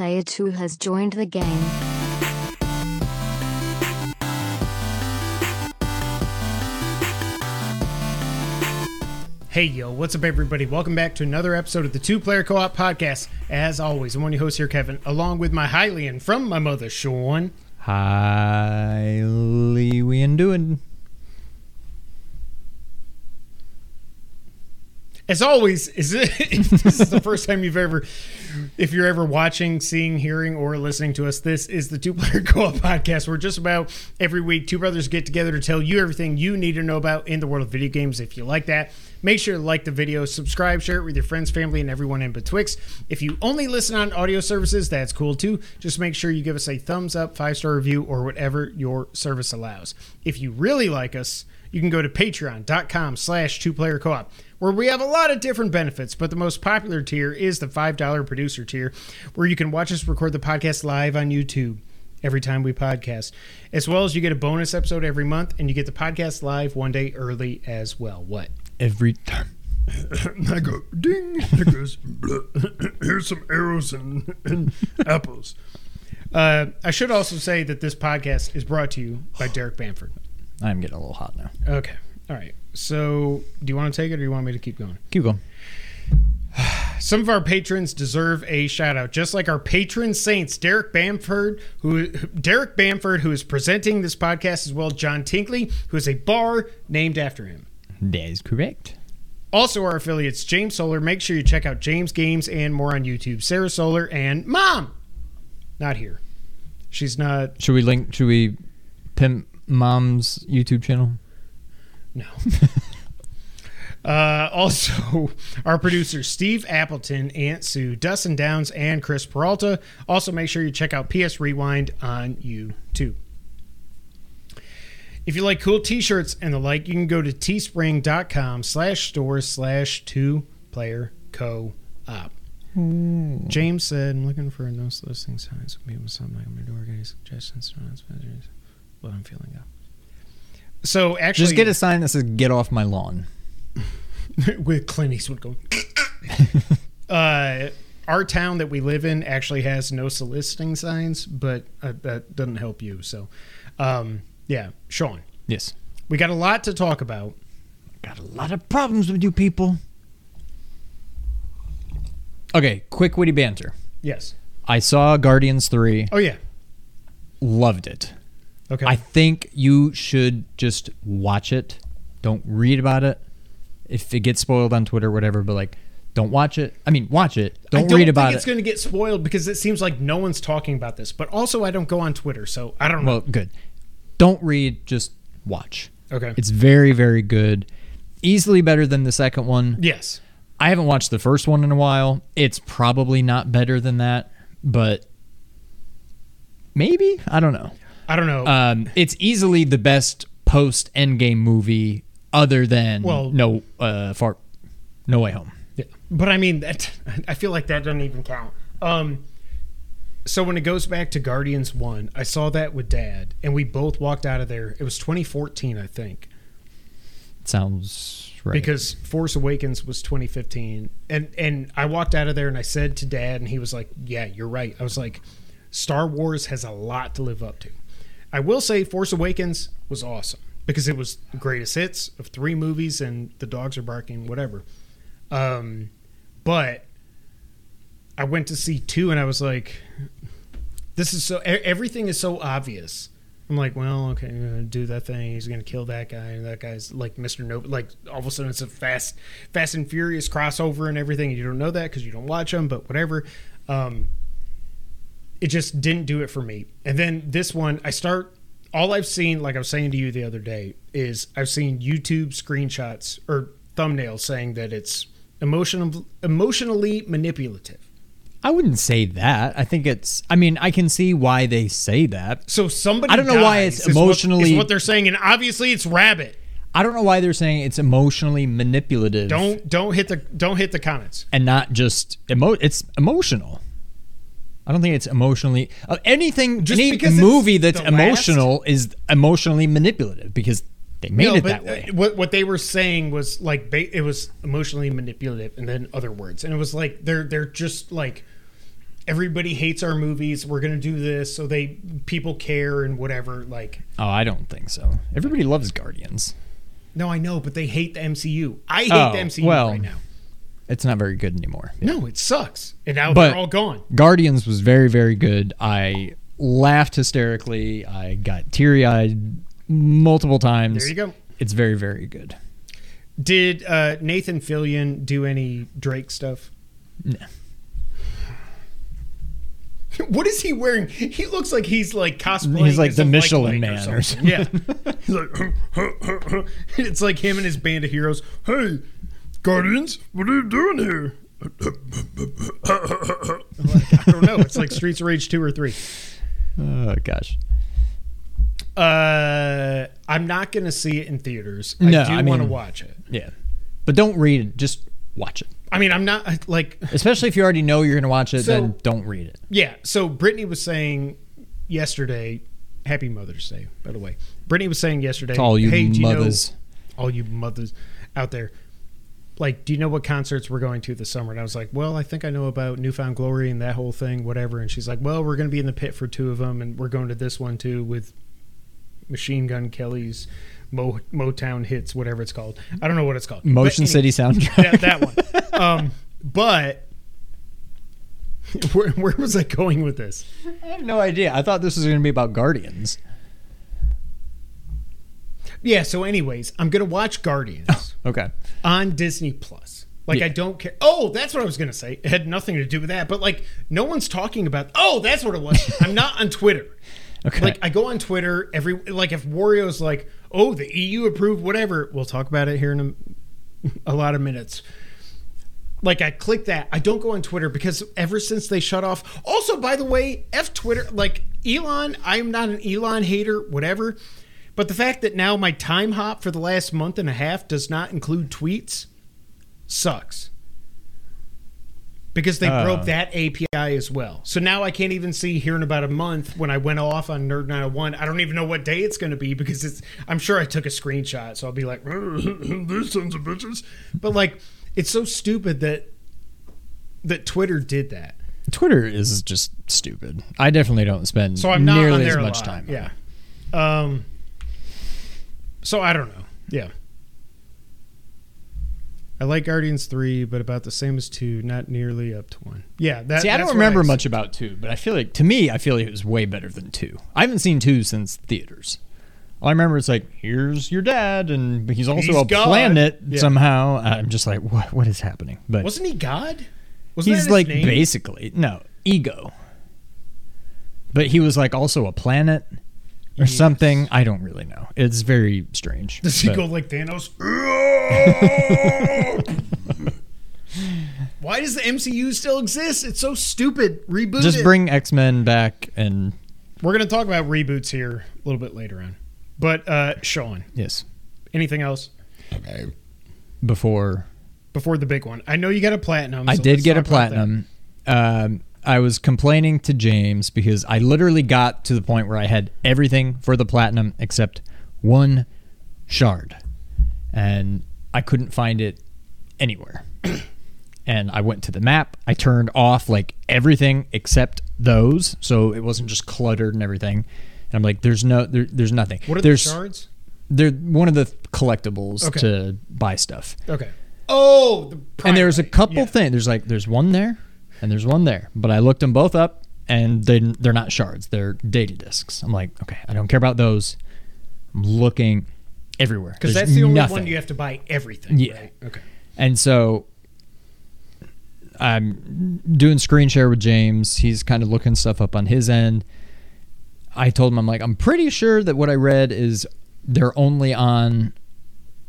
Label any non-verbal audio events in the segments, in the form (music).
Player 2 has joined the game. Hey yo, what's up everybody? Welcome back to another episode of the Two Player Co-op Podcast. As always, I'm one of your hosts here, Kevin, along with my Hylian from my mother, Sean. Highly we doing. As always, is it, if (laughs) this is the first time you've ever, if you're ever watching, seeing, hearing, or listening to us, this is the Two Player (laughs) Co-op Podcast. We're just about every week, two brothers get together to tell you everything you need to know about in the world of video games. If you like that, make sure to like the video, subscribe, share it with your friends, family, and everyone in betwixt. If you only listen on audio services, that's cool too. Just make sure you give us a thumbs up, five star review, or whatever your service allows. If you really like us, you can go to patreon.com slash two player co-op where we have a lot of different benefits but the most popular tier is the $5 producer tier where you can watch us record the podcast live on youtube every time we podcast as well as you get a bonus episode every month and you get the podcast live one day early as well what Every time. (coughs) I go ding. There goes. (coughs) Here's some arrows and, and apples. Uh, I should also say that this podcast is brought to you by Derek Bamford. I'm getting a little hot now. Okay. All right. So, do you want to take it or do you want me to keep going? Keep going. (sighs) Some of our patrons deserve a shout out, just like our patron saints, Derek Bamford, who Derek Bamford, who is presenting this podcast as well, John Tinkley, who is a bar named after him. That is correct. Also, our affiliates, James Solar. Make sure you check out James Games and more on YouTube. Sarah Solar and Mom, not here. She's not. Should we link? Should we pimp mom's YouTube channel? No. (laughs) uh, also, (laughs) our producers, Steve Appleton, Aunt Sue, Dustin Downs, and Chris Peralta. Also, make sure you check out PS Rewind on YouTube. If you like cool t-shirts and the like, you can go to teespring.com slash store slash two player co-op. James said, I'm looking for a no soliciting signs. Maybe something like I'm going to do any suggestions. What I'm feeling up. So actually, Just get a sign that says "Get off my lawn." (laughs) with Clint Eastwood going. (laughs) uh, our town that we live in actually has no soliciting signs, but uh, that doesn't help you. So, um, yeah, Sean, Yes. we got a lot to talk about. Got a lot of problems with you people. Okay, quick witty banter. Yes. I saw Guardians 3, Oh yeah. loved it. Okay. I think you should just watch it. Don't read about it. If it gets spoiled on Twitter, or whatever, but like, don't watch it. I mean, watch it. Don't, don't read think about it's it. going to get spoiled because it seems like no one's talking about this. But also, I don't go on Twitter, so I don't know. Well, good. Don't read, just watch. okay. It's very, very good. Easily better than the second one. yes. I haven't watched the first one in a while. It's probably not better than that, but maybe I don't know. I don't know. Um, it's easily the best post Endgame movie, other than Well- no uh, far, no way home. Yeah. But I mean that (laughs) I feel like that doesn't even count. Um so when it goes back to Guardians 1, I saw that with dad and we both walked out of there. It was 2014, I think, Sounds right. because Force Awakens was 2015. And and I walked out of there and I said to dad and he was like, "Yeah, you're right." I was like, "Star Wars has a lot to live up to." I will say Force Awakens was awesome because it was the greatest hits of three movies and the dogs are barking whatever. Um but I went to see two, and I was like, "This is so. Everything is so obvious." I'm like, "Well, okay, I'm gonna do that thing. He's gonna kill that guy, and that guy's like Mr. No. Like all of a sudden, it's a fast, Fast and Furious crossover and everything. You don't know that because you don't watch them, but whatever. Um, it just didn't do it for me. And then this one, I start. All I've seen, like I was saying to you the other day, is I've seen YouTube screenshots or thumbnails saying that it's emotional, emotionally manipulative. I wouldn't say that. I think it's. I mean, I can see why they say that. So somebody I don't know why it's is what- emotionally- is what they're saying, and obviously it's Rabbit. I don't know why they're saying it's emotionally manipulative. Don't don't hit the don't hit the comments. and not just emo. It's emotional. I don't think it's emotionally uh, anything. Just any movie that's the last- emotional is emotionally manipulative because they made No, it but, that way. uh, What what they were saying was like ba- it was emotionally manipulative, and then other words, and it was like they're they're just like everybody hates our movies. We're gonna do this so they people care and whatever. Like, Oh, I don't think so. Everybody loves Guardians. no, I know, but they hate the MCU. I hate Oh, the MCU well, right now. It's not very good anymore. No, it sucks, and now But- they're all gone. Guardians was very, very good. I laughed hysterically. I got teary eyed multiple times. There you go. It's very, very good. Did uh, Nathan Fillion do any Drake stuff? No. (laughs) What is he wearing? He looks like he's like cosplaying. He's like as the a Michelin Man or something. Yeah, (laughs) he's like, (laughs) it's like him and his band of heroes. Hey, Guardians, what are you doing here? I'm like, I don't know. It's like Streets of Rage two or three. Oh, gosh. Uh, I'm not going to see it in theaters. I No, do I want to watch it. Yeah. But don't read it. Just watch it. I mean, I'm not like Especially if you already know you're going to watch it, So- then don't read it. Yeah. So Brittany was saying yesterday, Happy Mother's Day, by the way. Brittany was saying yesterday, To all you hey, do you know- mothers. all you mothers out there, like, do you know what concerts we're going to this summer? And I was like, well, I think I know about New Found Glory and that whole thing, whatever. And she's like, well, we're going to be in the pit for two of them, and we're going to this one too with Machine Gun Kelly's Mo- Motown hits, whatever it's called. I don't know what it's called. Motion anyway, City soundtrack. (laughs) that, that one. Um, but (laughs) where, where was I going with this? I have no idea. I thought this was going to be about Guardians. Yeah. So, anyways, I'm gonna watch Guardians oh, Okay. on Disney Plus. Like, Yeah. I don't care. Oh, that's what I was gonna say. It had nothing to do with that. But like, no one's talking about. Oh, that's what it was. (laughs) I'm not on Twitter. Okay. Like, I go on Twitter every. Like, if Wario's like, oh, the EU approved whatever, we'll talk about it here in a, a lot of minutes. Like I click that. I don't go on Twitter because ever since they shut off. Also, by the way, f Twitter. Like Elon, I'm not an Elon hater, whatever. But the fact that now my time hop for the last month and a half does not include tweets sucks. Because they Uh. broke that API as well. So now I can't even see here in about a month when I went off on Nerd 901. I don't even know what day it's going to be because it's. I'm sure I took a screenshot, so I'll be like, (laughs) "These sons of bitches." But like, it's so stupid that that Twitter did that. Twitter is just stupid. I definitely don't spend So I'm not nearly on there as much time. on Yeah. Um. So I don't know. Yeah. I like Guardians three, but about the same as two, not nearly up to one. Yeah, that. See, I don't remember I- much about two, but I feel like to me, I feel like it was way better than two. I haven't seen two since theaters. All I remember is like, here's your dad, and he's also He's a God. planet Yeah. somehow. I'm just like, what? What is happening? But Wasn't he God? Wasn't he's like name? basically no ego, but he was like also a planet or Yes. something. I don't really know. It's very strange. Does he but- go like Thanos? (laughs) Why does the MCU still exist? It's so stupid. Reboot just it. bring X Men back and We're going to talk about reboots here a little bit later on. But uh Sean, yes, anything else Okay. before before the big one? I know you got a platinum. I so did get a talk that. platinum. Um, I was complaining to James because I literally got to the point where I had everything for the platinum except one shard, and I couldn't find it anywhere. (clears throat) and I went to the map. I turned off like everything except those, so it wasn't just cluttered and everything. And I'm like, "There's no, there, there's nothing. What are there's, the shards? They're one of the collectibles Okay. to buy stuff." Okay. Oh, the and there's a couple Yeah. things. There's like there's one there, and there's one there. But I looked them both up, and they they're not shards. They're data discs. I'm like, okay, I don't care about those. I'm looking everywhere Because that's the only nothing. one you have to buy everything. Yeah. Right? Okay. And so I'm doing screen share with James. He's kind of looking stuff up on his end. I told him I'm like I'm pretty sure that what I read is they're only on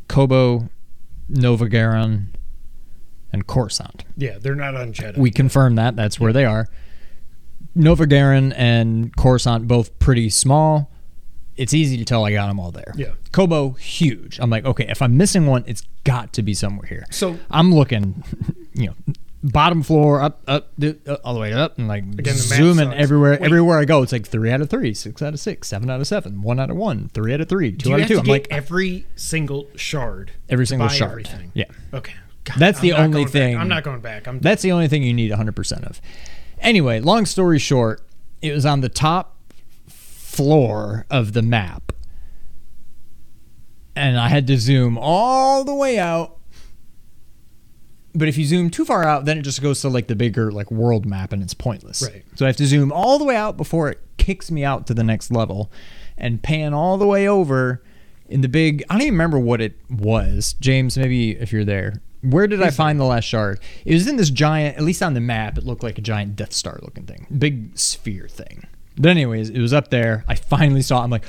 Koboh, Novagaron, and Coruscant. Yeah, they're not on Jedha. We confirm that. That's where they are. Nova Garon and Coruscant both pretty small. It's easy to tell I got them all there. Yeah. Koboh huge. I'm like, okay, if I'm missing one, it's got to be somewhere here. So- I'm looking, (laughs) you know, bottom floor up, up, th- uh, all the way up, and like Again, the map zooming sucks. everywhere. Wait. Everywhere I go, it's like three out of three, six out of six, seven out of seven, one out of one, three out of three, two Do you out have of two. to I'm get like, every single shard? every single buy shard. everything? Yeah. Okay. God, That's I'm the only going back. thing- I'm not going back. I'm That's the only thing you need 100% of. Anyway, long story short, it was on the top floor of the map. And I had to zoom all the way out. But if you zoom too far out, then it just goes to like the bigger like world map and it's pointless. Right. So I have to zoom all the way out before it kicks me out to the next level and pan all the way over in the big I don't even remember what it was. James, maybe if you're there. Where did I find the last shard? It was in this giant, at least on the map, it looked like a giant Death Star looking thing. Big sphere thing. But anyways, it was up there. I finally saw it. I'm like,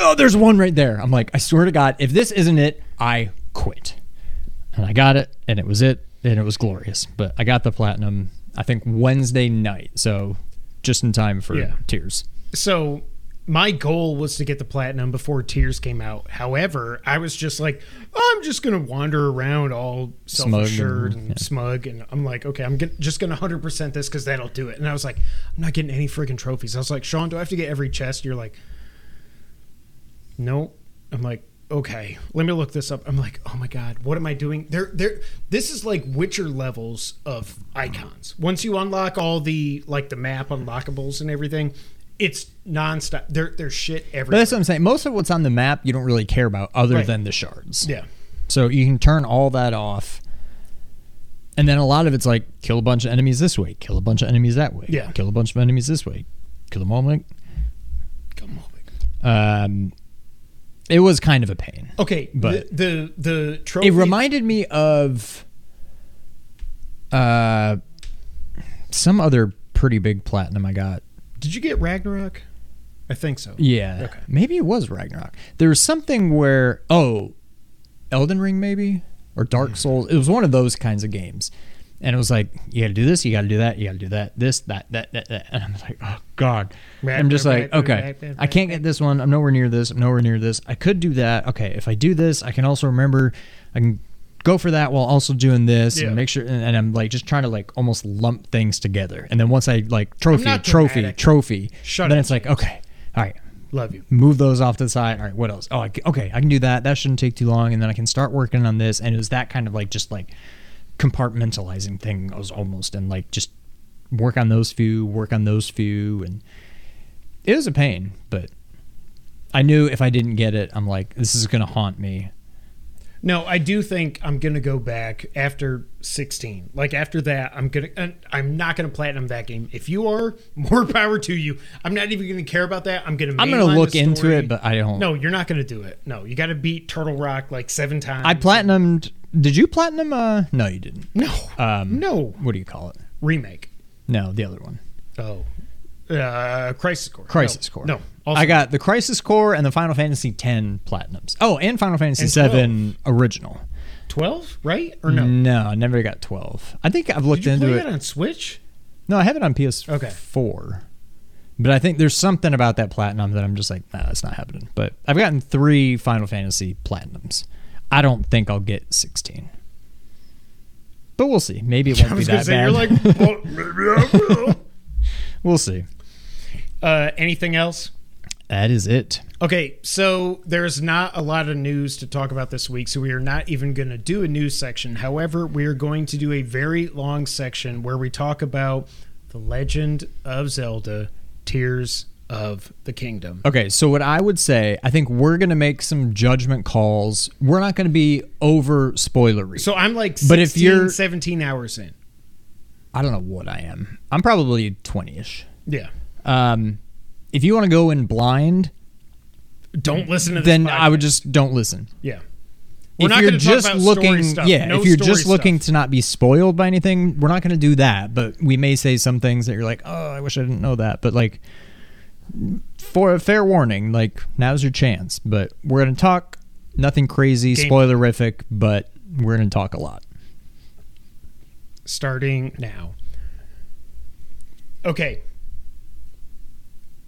oh, there's one right there. I'm like, I swear to God, if this isn't it, I quit. And I got it, and it was it, and it was glorious. But I got the platinum, I think Wednesday night, so just in time for Yeah. tears. So my goal was to get the platinum before Tears came out. However, I was just like, I'm just gonna wander around all self assured and- and, yeah. smug, and I'm like, okay, I'm get, just gonna hundred percent this because that'll do it. And I was like, I'm not getting any friggin' trophies. I was like, Sean, do I have to get every chest? You're like, no. I'm like, okay, let me look this up. I'm like, oh my god, what am I doing? There, there. This is like Witcher levels of icons. Once you unlock all the like the map unlockables and everything, it's nonstop. There, there's shit But everywhere. that's what I'm saying. Most of what's on the map you don't really care about other Right. than the shards. yeah, So you can turn all that off. And then a lot of it's like kill a bunch of enemies this way, kill a bunch of enemies that way, Yeah. kill a bunch of enemies this way, kill them all. Like, come on. um, it was kind of a pain. Okay, But- the the, the trophy. It reminded me of uh, some other pretty big platinum I got. Did you get Ragnarok? I think so. Yeah, Okay. maybe it was Ragnarok. There was something where oh, Elden Ring maybe or Dark hmm. Souls. It was one of those kinds of games, and it was like you got to do this, you got to do that, you got to do that, this, that, that, that, that, and I'm like, oh god. I'm just like, okay, I can't get this one. I'm nowhere near this. I'm nowhere near this. I could do that. Okay, if I do this, I can also remember. I can go for that while also doing this Yeah. and make sure. And, and I'm like just trying to like almost lump things together. And then once I like trophy, not trophy, dramatic. trophy, Shut then up, it's like okay, all right, Love you. move those off to the side. All right, what else? Oh, I, c- okay, I can do that. That shouldn't take too long, and then I can start working on this. And it was that kind of like just like compartmentalizing thing. I was almost and like just work on those few, work on those few, and it was a pain. But I knew if I didn't get it, I'm like, this is gonna haunt me. No, I do think I'm gonna go back after 16. Like after that, I'm gonna. I'm not gonna platinum that game. If you are, (laughs) more power to you. I'm not even gonna care about that. I'm gonna. I'm gonna look into it, but I don't. no, you're not gonna do it. No, you got to beat Turtle Rock like seven times. I platinumed. Did you platinum? Uh, no, you didn't. No, Um, no What do you call it? remake. No, the other one. Oh, uh, Crisis Core. Crisis No, Core. No, also, I got the Crisis Core and the Final Fantasy X platinums. Oh, and Final Fantasy And Seven original. 12, right or no? No, I never got 12. I think I've looked into it. on Switch? No, I have it on PS4. Okay. But I think there's something about that platinum that I'm just like, nah, that's not happening. But I've gotten three Final Fantasy platinums. I don't think I'll get 16. But we'll see. Maybe it (laughs) won't be that say bad. you're like, well, maybe I will. (laughs) we'll see. Uh, anything else? That is it. Okay, so there's not a lot of news to talk about this week, so we are not even going to do a news section. However, we are going to do a very long section where we talk about the Legend of Zelda: Tears of the Kingdom. Okay, so what I would say, I think we're going to make some judgment calls. We're not going to be over spoilery. So I'm like 16, But if you're- 17 hours in. I don't know what I am. I'm probably 20 ish. Yeah. Um, if you want to go in blind, Don't listen to this. then I would just don't listen. Yeah. We're if not you're just looking, stuff. yeah, No if you're just looking to not be spoiled by anything, we're not going to do that. But we may say some things that you're like, oh, I wish I didn't know that. But like, for a fair warning, like now's your chance. But we're going to talk nothing crazy, Game- spoilerific, but we're going to talk a lot. starting now. Okay.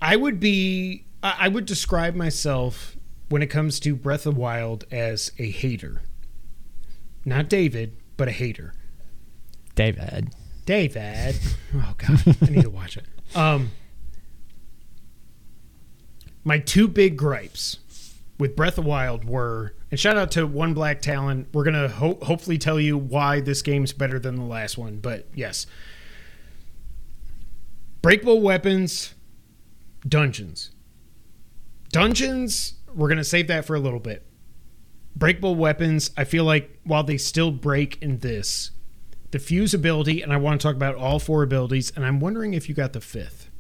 I would be I would describe myself when it comes to Breath of Wild as a hater. Not David, but a hater. David, David. (laughs) Oh god, I need to watch it. Um my two big gripes with Breath of Wild were and shout out to One Black Talon. We're going to ho- hopefully tell you why this game's better than the last one, but yes. Breakable weapons, dungeons. Dungeons, we're going to save that for a little bit. Breakable weapons, I feel like while they still break in this, the fuse ability, and I want to talk about all four abilities, and I'm wondering if you got the fifth.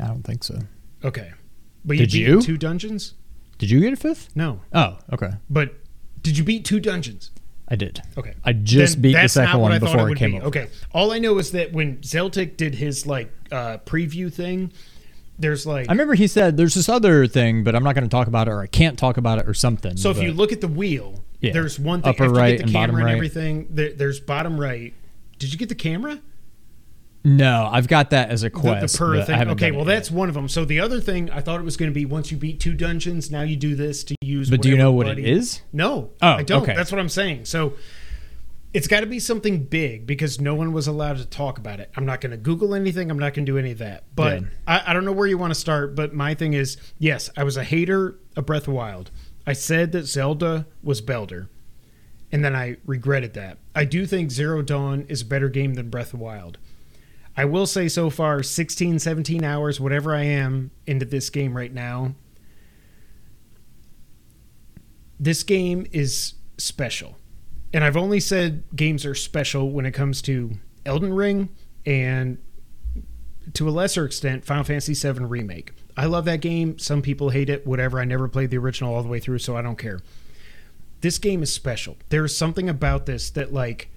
I don't think so. Okay. But Did beat you? two dungeons? Did you get a fifth? No. Oh, okay. But did you beat two dungeons? I did. Okay. I just Then beat the that's not second what one I thought before it it would came be. over. Okay. All I know is that when Zeltik did his like uh preview thing, there's like I remember he said there's this other thing, but I'm not going to talk about it, or I can't talk about it, or something. So if but- you look at the wheel, Yeah. there's one thing Upper after you right get the and camera and right. everything. There, there's bottom right. Did you get the camera? no, I've got that as a The, quest. the per thing. Okay, well that's one of them. So the other thing I thought it was going to be once you beat two dungeons, now you do this to use. But do you know what buddy- it is? No, Oh, I don't. okay. That's what I'm saying. So it's got to be something big because no one was allowed to talk about it. I'm not going to Google anything. I'm not going to do any of that. But Yeah. I, I don't know where you want to start. But my thing is, yes, I was a hater of Breath of the Wild. I said that Zelda was Belder, and then I regretted that. I do think Zero Dawn is a better game than Breath of the Wild. I will say so far 16, 17 hours, whatever I am into this game right now. This game is special. And I've only said games are special when it comes to Elden Ring and to a lesser extent Final Fantasy VII Remake. I love that game. Some people hate it, whatever. I never played the original all the way through, so I don't care. This game is special. There is something about this that, like,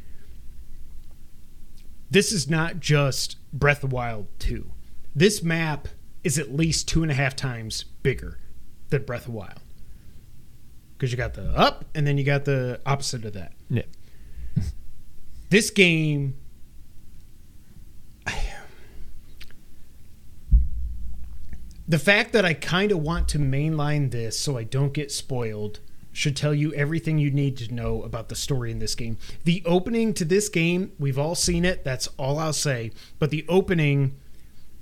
this is not just Breath of Wild 2. This map is at least two and a half times bigger than Breath of Wild. Because you got the up and then you got the opposite of that. Yeah. This game. Um, the fact that I kind of want to mainline this so I don't get spoiled should tell you everything you need to know about the story in this game. The opening to this game, we've all seen it. That's all I'll say. But the opening,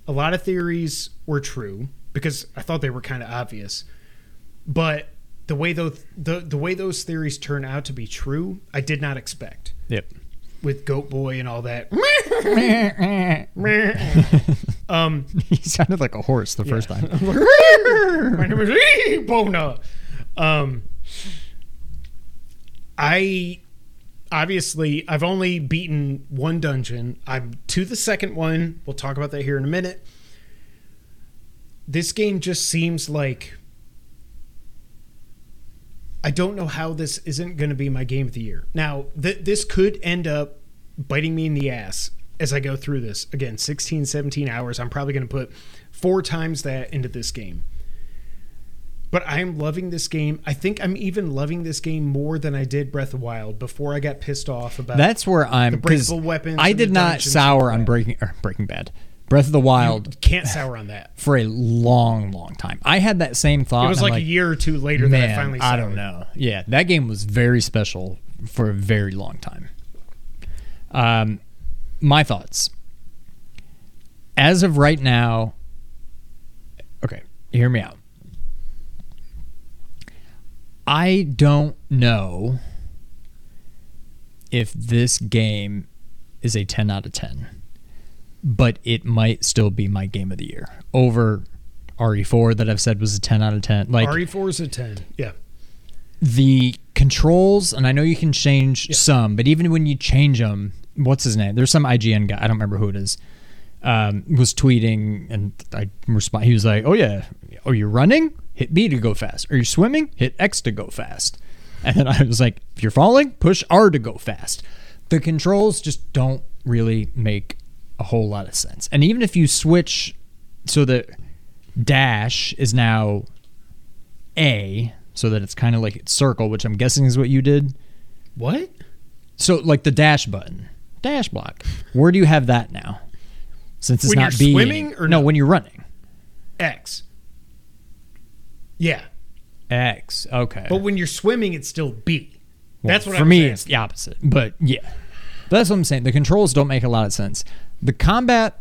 a lot of theories were true because I thought they were kind of obvious. But the way those the, the way those theories turn out to be true, I did not expect. Yep. With Goat Boy and all that. (laughs) um, he sounded like a horse the first time. (laughs) My name is Bona. Um, I obviously I've only beaten one dungeon. I'm to the second one. We'll talk about that here in a minute. This game just seems like I don't know how this isn't going to be my game of the year. Now, th- this could end up biting me in the ass as I go through this. Again, 16, 17 hours. I'm probably going to put four times that into this game. But I am loving this game. I think I'm even loving this game more than I did Breath of Wild before I got pissed off about That's where I'm. the breakable weapons I did not sour on Breaking or Breaking Bad, Breath of the Wild Can't sour on that. for a long, long time. I had that same thought. It was I'm like, a year or two later that I Man, finally I don't know. Yeah, that game was very special for a very long time. Um, my thoughts. As of right now, okay, hear me out. I don't know if this game is a 10 out of 10, but it might still be my game of the year over RE4 that I've said was a 10 out of 10. Like RE4 E is a 10. Yeah. the controls, and I know you can change some, but even when you change them, what's his name? There's some IGN guy, I don't remember who it is, um, was tweeting, and I respond. He was like, "Oh yeah, are you running? Hit B to go fast. Are you swimming? Hit X to go fast." And then I was like, "If you're falling, push R to go fast." The controls just don't really make a whole lot of sense. And even if you switch so that dash is now A, so that it's kind of like it's circle, which I'm guessing is what you did. What? So like the dash button, dash block. Where do you have that now? Since it's When not B. swimming or no, no? when you're running. X. Yeah. X. Okay. But when you're swimming, it's still B. Well, That's what for I was me. asking. It's the opposite. But yeah, but that's what I'm saying. The controls don't make a lot of sense. The combat,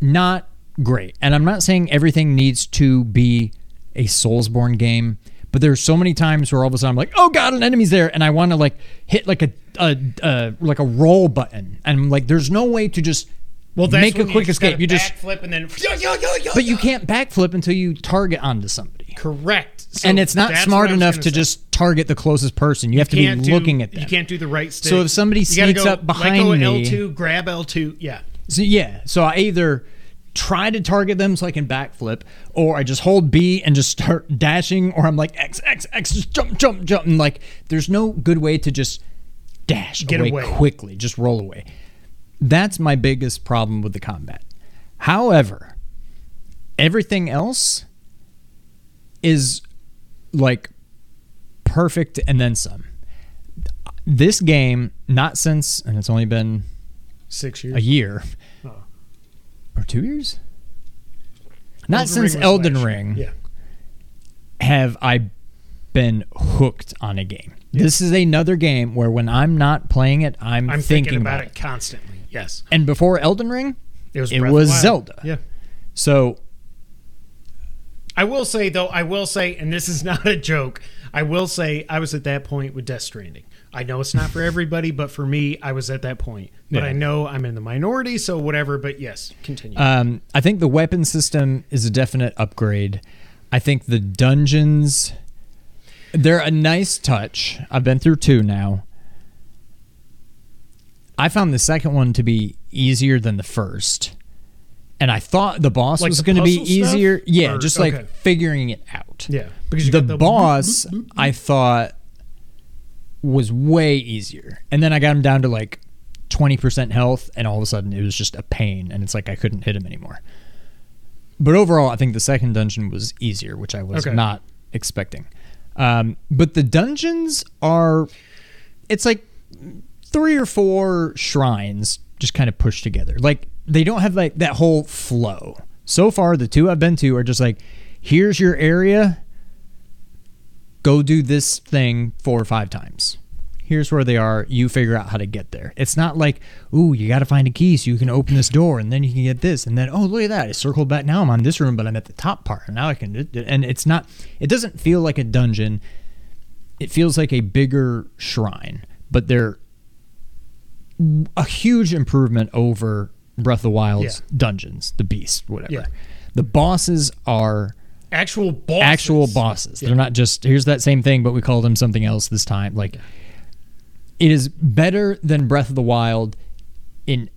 not great. And I'm not saying everything needs to be a Soulsborne game. But there's so many times where all of a sudden I'm like, oh god, an enemy's there, and I want to like hit like a, a, a like a roll button, and I'm like, there's no way to just Well, make a quick gotta escape. You just flip and then. (laughs) Yo, yo, yo, yo, but you can't backflip until you target onto somebody. Correct. So and it's not smart what I was enough gonna say. just target the closest person. You have to be do- looking at them. You can't do the right stick. So if somebody sneaks go, up let go behind me- L2, grab L2. Yeah. So, yeah. So I either try to target them so I can backflip, or I just hold B and just start (laughs) dashing, or I'm like X X X, just jump jump jump, and like there's no good way to just dash Get away, away. quickly, just roll away. That's my biggest problem with the combat. However, everything else is like perfect and then some. This game, not since, and it's only been Six years. a year Oh. or two years. Not Elden since Ring Elden. Ring Yeah. have I been hooked on a game. This is another game where when I'm not playing it, I'm, I'm thinking, thinking about, about it constantly. Yes. And before Elden Ring, It was, It was. Zelda. Yeah. so I will say though, I will say, and this is (laughs) not a joke. I will say, I was at that point with Death Stranding. I know it's not for everybody, but for me, I was at that point. But Yeah. I know I'm in the minority, so whatever. But yes, continue. um, I think the weapon system is a definite upgrade. I think the dungeons they're a nice touch. I've been through two now. I found the second one to be easier than the first. And I thought the boss Like was going to be puzzle stuff? easier. Yeah, Or- just like okay. figuring it out. yeah, because the, got boss I thought was way easier, and then I got him down to like twenty percent health, and all of a sudden it was just a pain, and it's like I couldn't hit him anymore. But overall, I think the second dungeon was easier, which I was Okay. not expecting. Um, but the dungeons are, it's like three or four shrines just kind of pushed together. Like they don't have like that whole flow. So far, the two I've been to are just like, here's your area. Go do this thing four or five times. Here's where they are. You figure out how to get there. It's not like, ooh, you got to find a key so you can open this door and then you can get this. And then, oh, look at that. I circled back. Now I'm on this room, but I'm at the top part. And now I can. And it's not, it doesn't feel like a dungeon. It feels like a bigger shrine, but they're a huge improvement over Breath of the Wild's Yeah. dungeons, the beast, whatever. Yeah. The bosses are actual bosses. actual bosses. Yeah. They're not just here's that same thing, but we call them something else this time. Like it is better than Breath of the Wild in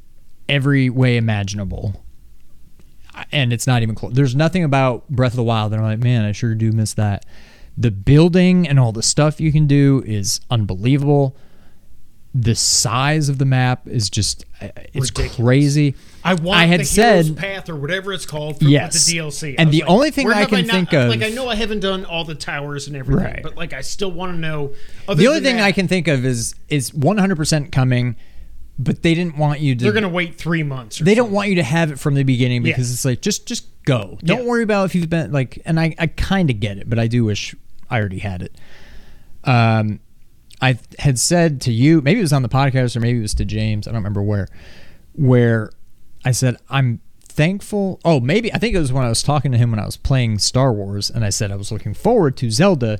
every way imaginable. And it's not even close. There's nothing about Breath of the Wild that I'm like, man, I sure do miss that. The building and all the stuff you can do is unbelievable. The size of the map is just uh, it's Ridiculous. crazy. I want I had said path or whatever it's called for Yes. the DLC. And I the like, only thing I can not- think of- like I know I haven't done all the towers and everything, Right. but like I still want to know. Other the only thing that, I can think of is is 100% coming, but they didn't want you to. they're gonna wait three months. Or they don't want you to have it from the beginning Yeah. because it's like just just go. Don't Yeah. worry about if you've been like. And I I kind of get it, but I do wish I already had it. Um, I had said to you, maybe it was on the podcast or maybe it was to James. I don't remember where, where I said I'm thankful. Oh, maybe I think it was when I was talking to him when I was playing Star Wars, and I said I was looking forward to Zelda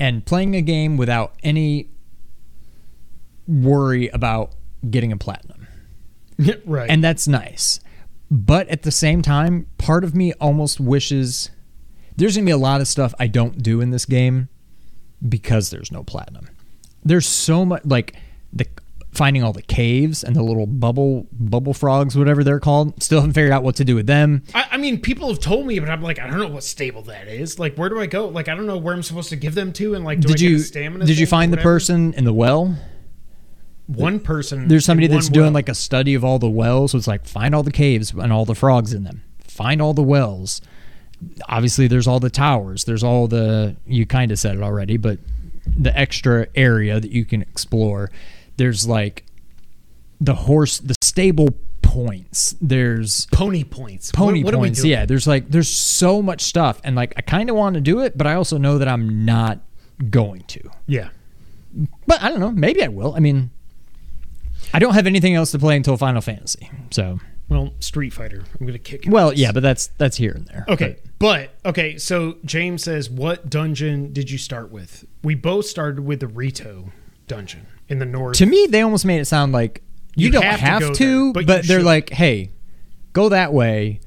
and playing a game without any worry about getting a platinum (laughs) right. and that's nice. But at the same time, part of me almost wishes there's gonna be a lot of stuff I don't do in this game because there's no platinum. There's so much like the finding all the caves and the little bubble bubble frogs, whatever they're called. Still haven't figured out what to do with them. I, I mean, people have told me, but I'm like, I don't know what stable that is. Like, where do I go? Like, I don't know where I'm supposed to give them to, and like, do did I get you stamina? did you find the person in the well? One person. There's somebody that's doing well. like a study of all the wells. So it's like find all the caves and all the frogs in them. Find all the wells. Obviously, there's all the towers. There's all the you kind of said it already, but the extra area that you can explore. There's like the horse, the stable points. There's pony points. pony what, what points. Yeah, there's like there's so much stuff, and like I kind of want to do it, but I also know that I'm not going to. yeah. But I don't know. Maybe I will. I mean, I don't have anything else to play until Final Fantasy. So, Well, Street Fighter. I'm gonna kick. it. well, yeah, but that's that's here and there. Okay, but okay. So James says, "What dungeon did you start with?" We both started with the Rito dungeon in the north. To me, they almost made it sound like you, You don't have have, to to, there, but, but they're should. like, hey, go that way.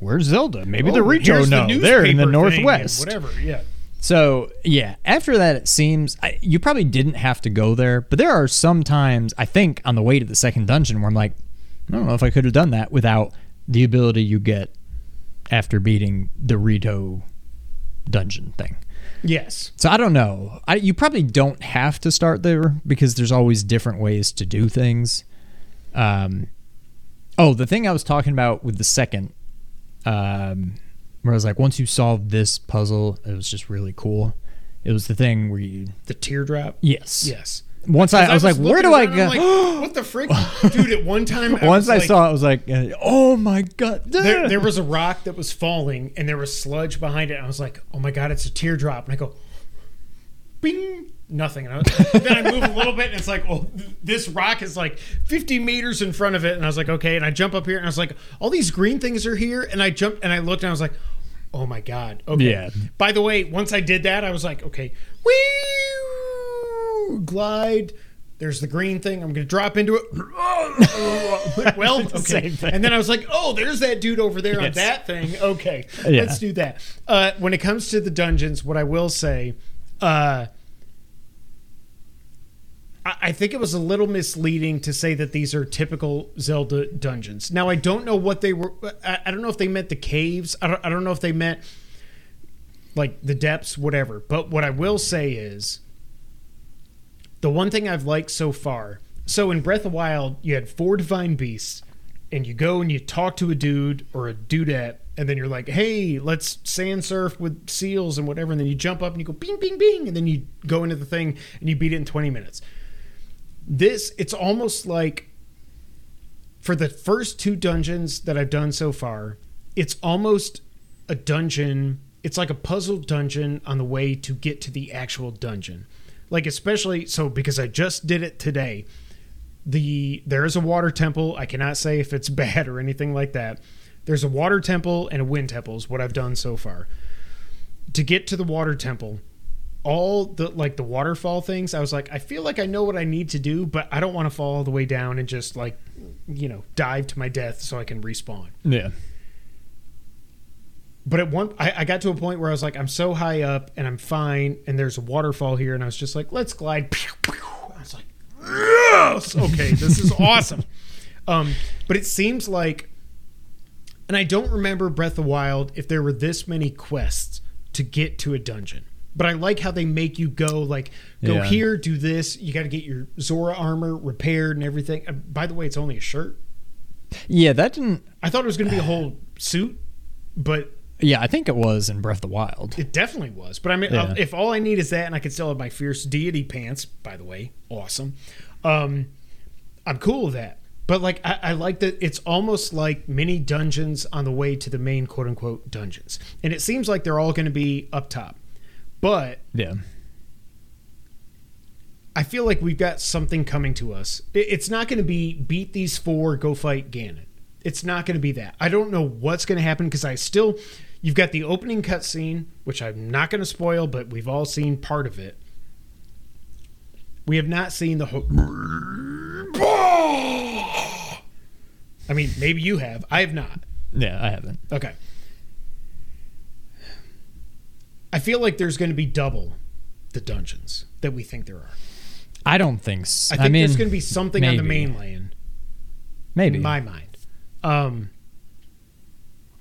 Where's Zelda? Maybe the Oh, Rito here's know. They're in the newspaper thing and northwest. Whatever. Yeah. So yeah, after that, it seems I, you probably didn't have to go there, but there are some times I think on the way to the second dungeon where I'm like, I don't know if I could have done that without the ability you get after beating the Rito dungeon thing. Yes. So I don't know. I, you probably don't have to start there because there's always different ways to do things. Um, oh, the thing I was talking about with the second, um, where I was like, once you solve this puzzle, it was just really cool. It was the thing where you, The teardrop. yes, Yes. Once I, I was like, where do I go? Like, what the (gasps) frick, dude? At one time, I Once I like- saw it, I was like, oh my god! there, there was a rock that was falling and there was sludge behind it. And I was like, oh my God, it's a teardrop. And I go, bing, nothing. And I was, then I move a little bit and it's like, oh, well, this rock is like 50 meters in front of it. And I was like, okay. And I jump up here and I was like, all these green things are here. And I jumped and I looked and I was like, oh my God. Okay. Yeah. By the way, once I did that, I was like, okay, wee, glide. There's the green thing. I'm going to drop into it. (laughs) well, okay. Same thing. And then I was like, oh, there's that dude over there on that thing. Okay, Yeah. let's do that. Uh, when it comes to the dungeons, what I will say, uh, I, I think it was a little misleading to say that these are typical Zelda dungeons. Now, I don't know what they were. I, I don't know if they meant the caves. I don't, I don't know if they meant like the depths, whatever. But what I will say is the one thing I've liked so far. So in Breath of Wild, you had four divine beasts, and you go and you talk to a dude or a dudette, and then you're like, "Hey, let's sand surf with seals and whatever." And then you jump up and you go, "Bing, bing, bing," and then you go into the thing and you beat it in 20 minutes. This, it's almost like for the first two dungeons that I've done so far, it's almost a dungeon. It's like a puzzle dungeon on the way to get to the actual dungeon. Like especially so because I just did it today. The there is a water temple. I cannot say if it's (laughs) bad or anything like that. There's a water temple and a wind temple is what I've done so far. To get to the water temple, all the like the waterfall things, I was like, I feel like I know what I need to do, but I don't want to fall all the way down and just like, you know, dive to my death so I can respawn. yeah, But at one, I, I got to a point where I was like, I'm so high up and I'm fine, and there's a waterfall here, and I was just like, let's glide. Pew, pew. I was like, yes, okay, this is (laughs) awesome. Um, but it seems like, and I don't remember Breath of Wild if there were this many quests to get to a dungeon. But I like how they make you go like go Yeah. here, do this. You got to get your Zora armor repaired and everything. Uh, by the way, it's only a shirt. yeah. That didn't. I thought it was going to be a whole suit, but Yeah, I think it was in Breath of the Wild. It definitely was. But I mean, Yeah. uh, if all I need is that, and I can still have my fierce deity pants, by the way, awesome. Um, I'm cool with that. But like, I, I like that it's almost like mini dungeons on the way to the main quote unquote dungeons, and it seems like they're all going to be up top. But Yeah, I feel like we've got something coming to us. It's not going to be beat these four, go fight Ganon. It's not going to be that. I don't know what's going to happen because I still, you've got the opening cutscene, which I'm not going to spoil, but we've all seen part of it. We have not seen the whole. (gasps) I mean, maybe you have. I have not. yeah. I haven't. Okay. I feel like there's going to be double the dungeons that we think there are. I don't think. So. I think mean, there's going to be something on the mainland. maybe In my mind. Um,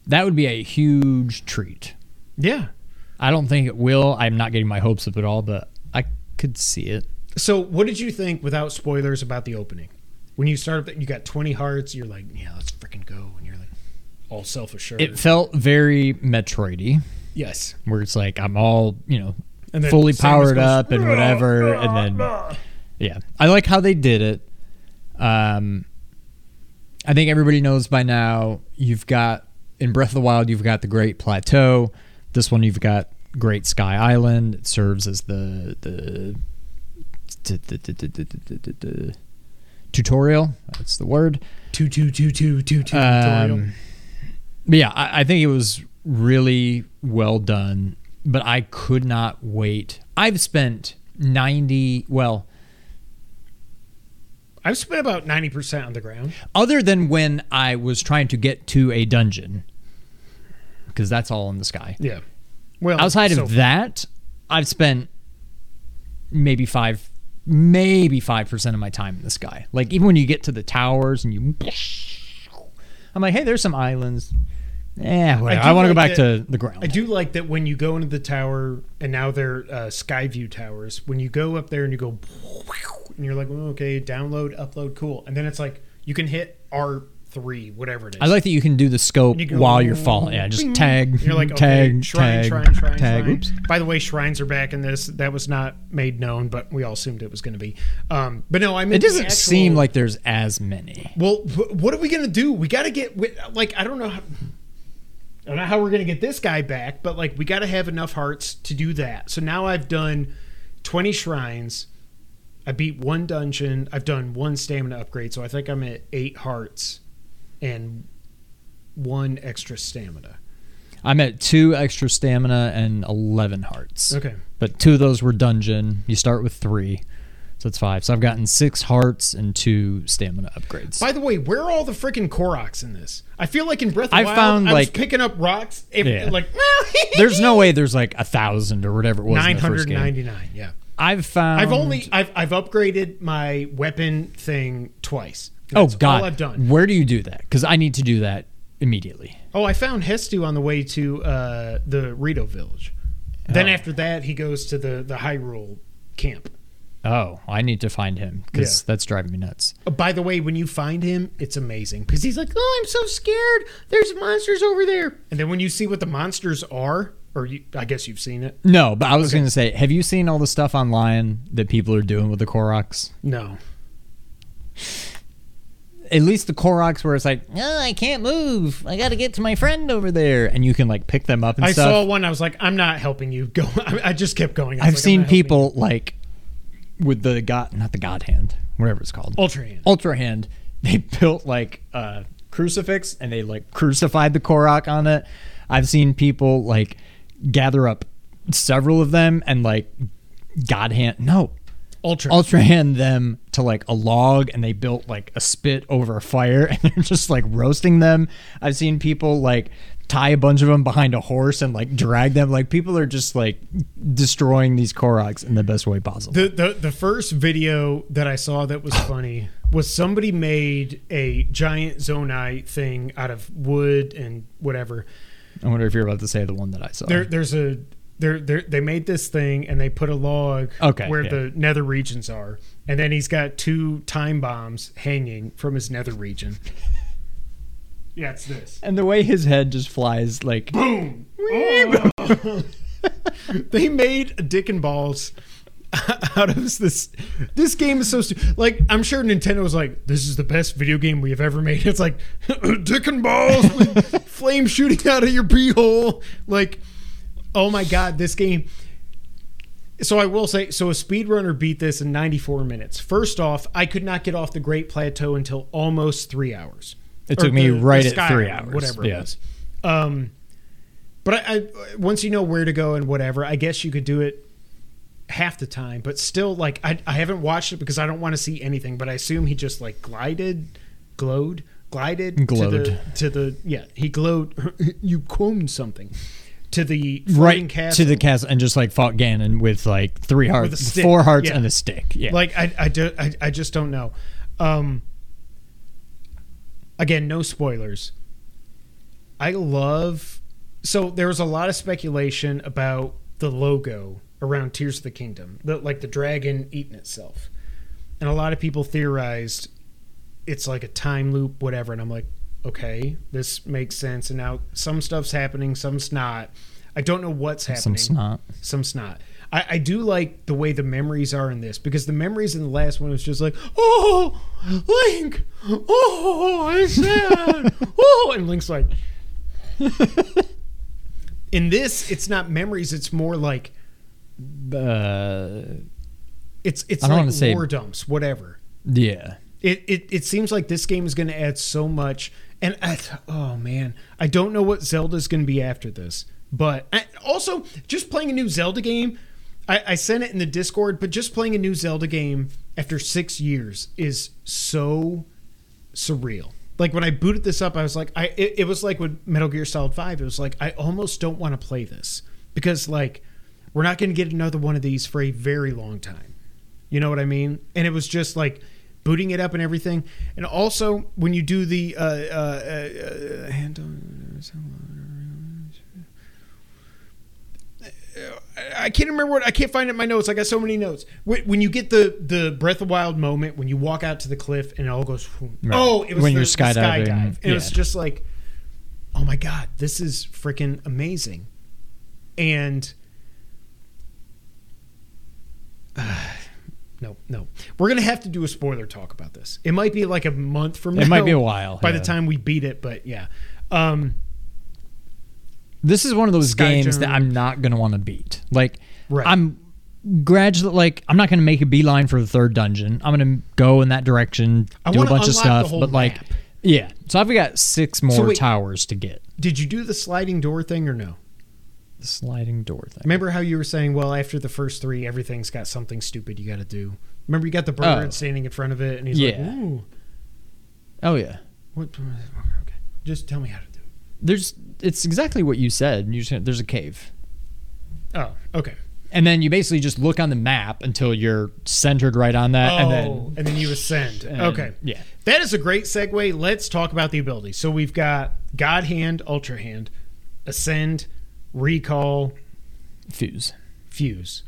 that would be a huge treat. yeah. I don't think it will. I'm not getting my hopes up at all, but I could see it. So, what did you think, without spoilers, about the opening? When you started, you got 20 hearts. You're like, yeah, let's freaking go. And you're like, all self assured. It felt very Metroidy, yes. where it's like I'm all you know And fully powered goes, up and whatever, and then yeah, I like how they did it. Um, I think everybody knows by now. You've got in Breath of the Wild, you've got the Great Plateau. This one, you've got Great Sky Island. It serves as the the, the tutorial. That's the word. Two, two, two, two, two, two. tutorial. Um, but yeah, I, I think it was really well done. But I could not wait. I've spent ninety. Well, I've spent about ninety percent on the ground. Other than when I was trying to get to a dungeon, because that's all in the sky. Yeah. Well, Outside so- of that, I've spent maybe five, maybe five percent of my time in the sky. Like even when you get to the towers and you, (laughs) I'm like, hey, there's some islands. Yeah, do I, want to go back that- to the ground. I do like that when you go into the tower, and now they're uh, Skyview towers. When you go up there and you go, (laughs) and you're like, oh, okay, download, upload, cool, and then it's like you can hit R three, whatever it is. I like that you can do the scope You go, while you're falling. Yeah, just tag, You're like, okay, tag, shrine, tag, shrine, shrine, tag. shrine. Oops. By the way, shrines are back in this. That was not made known, but we all assumed it was going to be. Um, but no, I mean, It doesn't actual- seem like there's as many. Well, what are we gonna do? We got to get like I don't know. How, I don't know how we're gonna get this guy back, but like we got to have enough hearts to do that. So now I've done twenty shrines. I beat one dungeon. I've done one stamina upgrade, so I think I'm at eight hearts and one extra stamina. I'm at two extra stamina and 11 hearts. Okay. But two of those were dungeon. You start with three. So it's five. So I've gotten six hearts and two stamina upgrades. By the way, where are all the freaking Koroks in this? I feel like in Breath of the I Wild, found, I was like- picking up rocks. If, Yeah. Like (laughs) there's no way there's like a thousand or whatever it was. in the first game. ninety nine. Yeah. I've found. I've only I've I've upgraded my weapon thing twice. Oh God! all I've done. Where do you do that? Because I need to do that immediately. Oh, I found Hestu on the way to uh, the Rito village. Then Oh. after that, he goes to the the Hyrule camp. Oh, I need to find him because Yeah. that's driving me nuts. Oh, by the way, when you find him, it's amazing because he's like, "Oh, I'm so scared. There's monsters over there." And then when you see what the monsters are, or you, I guess you've seen it. No, but I was Okay. going to say, have you seen all the stuff online that people are doing with the Koroks? No. At least the Koroks where it's like, oh, I can't move. I got to get to my friend over there, and you can like pick them up and I stuff. saw one. I was like, "I'm not helping you." (laughs) Go. I, I just kept going. I I've like, seen people like with the god, not the God hand, whatever it's called, Ultra hand. Ultra hand. They (laughs) built like a crucifix and they like crucified the Korok on it. I've seen people like gather up several of them and like God hand. No, Ultra. ultra hand them to like a log and they built like a spit over a fire (laughs) and they're just like roasting them. I've seen people like tie a bunch of them behind a horse and like drag them. Like people are just like destroying these Koroks in the best way possible. The, the the first video that I saw that was (laughs) funny was somebody made a giant zonai thing out of wood and whatever. I wonder if you're about to say the one that I saw. There there's a there there they made this thing and they put a log Okay, where yeah. the nether regions are. And then he's got two time bombs hanging from his nether region. (laughs) yeah, it's this. and the way his head just flies like Boom. Oh. (laughs) they made a dick and balls (laughs) out of this. This game is so stupid. Like I'm sure Nintendo was like, "This is the best video game we have ever made." It's like dick and balls, with flame shooting out of your pee hole. Like, oh my god, this game. So I will say, so a speedrunner beat this in 94 minutes. First off, I could not get off the Great Plateau until almost three hours. It Or took me right at three Island, hours. whatever Yeah. it was. Um, but I, I once you know where to go and whatever, I guess you could do it half the time. But still, like I, I haven't watched it because I don't want to see anything. But I assume he just like glided, glowed, glided Glowed. to the to the yeah he glowed. (laughs) you combed something to the right castle. to the castle and just like fought Ganon with like three hearts, four hearts, yeah. and a stick. Yeah, Like I, I, do, I, I just don't know. Um, again, no spoilers. I love. So there was a lot of speculation about the logo around Tears of the Kingdom, the, like the dragon eating itself, and a lot of people theorized it's like a time loop, whatever. And I'm like, okay, this makes sense. And now some stuff's happening, some's not. I don't know what's happening some snot. some snot. I, I do like the way the memories are in this because the memories in the last one was just like, oh, Link, oh, I'm sad, (laughs) oh, and Link's like. in this, it's not memories; it's more like Uh, it's it's like wanna say- dumps, whatever. yeah. It, it it seems like this game is going to add so much, and I, oh man, I don't know what Zelda's going to be after this. But also, just playing a new Zelda game, I, I sent it in the Discord. But just playing a new Zelda game after six years is so surreal. Like when I booted this up, I was like, I it, it was like with Metal Gear Solid Five. It was like I almost don't want to play this because like we're not going to get another one of these for a very long time. You know what I mean? And it was just like booting it up and everything. And also when you do the uh, uh, uh, uh, hand on. I can't remember what I can't find it in my notes. I got so many notes. When when you get the the Breath of Wild moment, when you walk out to the cliff and it all goes, Right. oh, it was When the, you're skydiving, dive. And it was just like, oh my god, this is freaking amazing. And (sighs) no, no, we're gonna have to do a spoiler talk about this. It might be like a month from now. It might be a while, by the time we beat it. But yeah, um, This is one of those Sky games that I'm not gonna want to beat. Like Right. I'm gradually like I'm not gonna make a beeline for the third dungeon. I'm gonna go in that direction, I do a bunch of stuff, but like map. yeah. So I've got six more wait. towers to get. did you do the sliding door thing or no? The sliding door thing. Remember how you were saying, well, after the first three, everything's got something stupid you got to do. Remember you got the bird Oh. standing in front of it, and he's like, Yeah. "Ooh, Oh yeah. what? Okay, just tell me how to do it." There's it's exactly what you said. You just, there's a cave. Oh, okay. And then you basically just look on the map until you're centered right on that, oh, and then you ascend. and- okay, yeah. that is a great segue. Let's talk about the abilities. So we've got God Hand, Ultra Hand, Ascend, Recall, fuse. Fuse.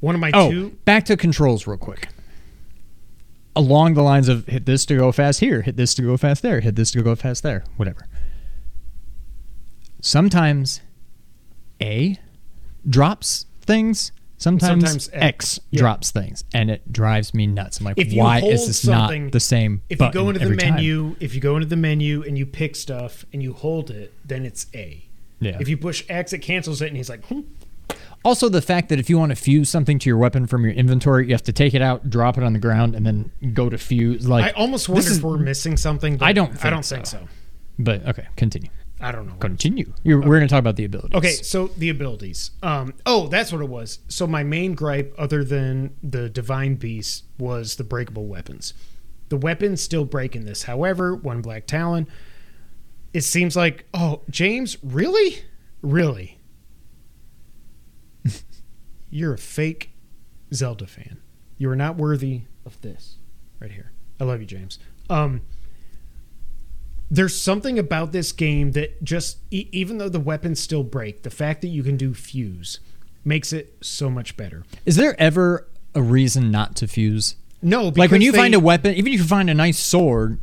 One of my Oh, two. back to controls real quick. Along the lines of hit this to go fast here, hit this to go fast there, hit this to go fast there, whatever. Sometimes A drops things, sometimes, Sometimes X, X. Yeah. drops things, and it drives me nuts. I'm like, why is this not the same? If you go into the every time? menu, if you go into the menu and you pick stuff and you hold it, then it's A. Yeah. If you push X, it cancels it, and he's like, hmm. Also, the fact that if you want to fuse something to your weapon from your inventory, you have to take it out, drop it on the ground, and then go to fuse. Like I almost this wonder is- if we're missing something. But I don't I think don't so. think so. But okay, continue. I don't know. Continue. You're, We're going to talk about the abilities. Okay, so the abilities. Um, oh, that's what it was. So my main gripe, other than the divine beast, was the breakable weapons. The weapons still break in this. However, one black talon. It seems like, oh, James, really, really, you're a fake Zelda fan. You are not worthy of this right here. I love you, James. Um, there's something about this game that just e- even though the weapons still break the fact that you can do fuse makes it so much better Is there ever a reason not to fuse? no Like when you they- find a weapon, even if you find a nice sword,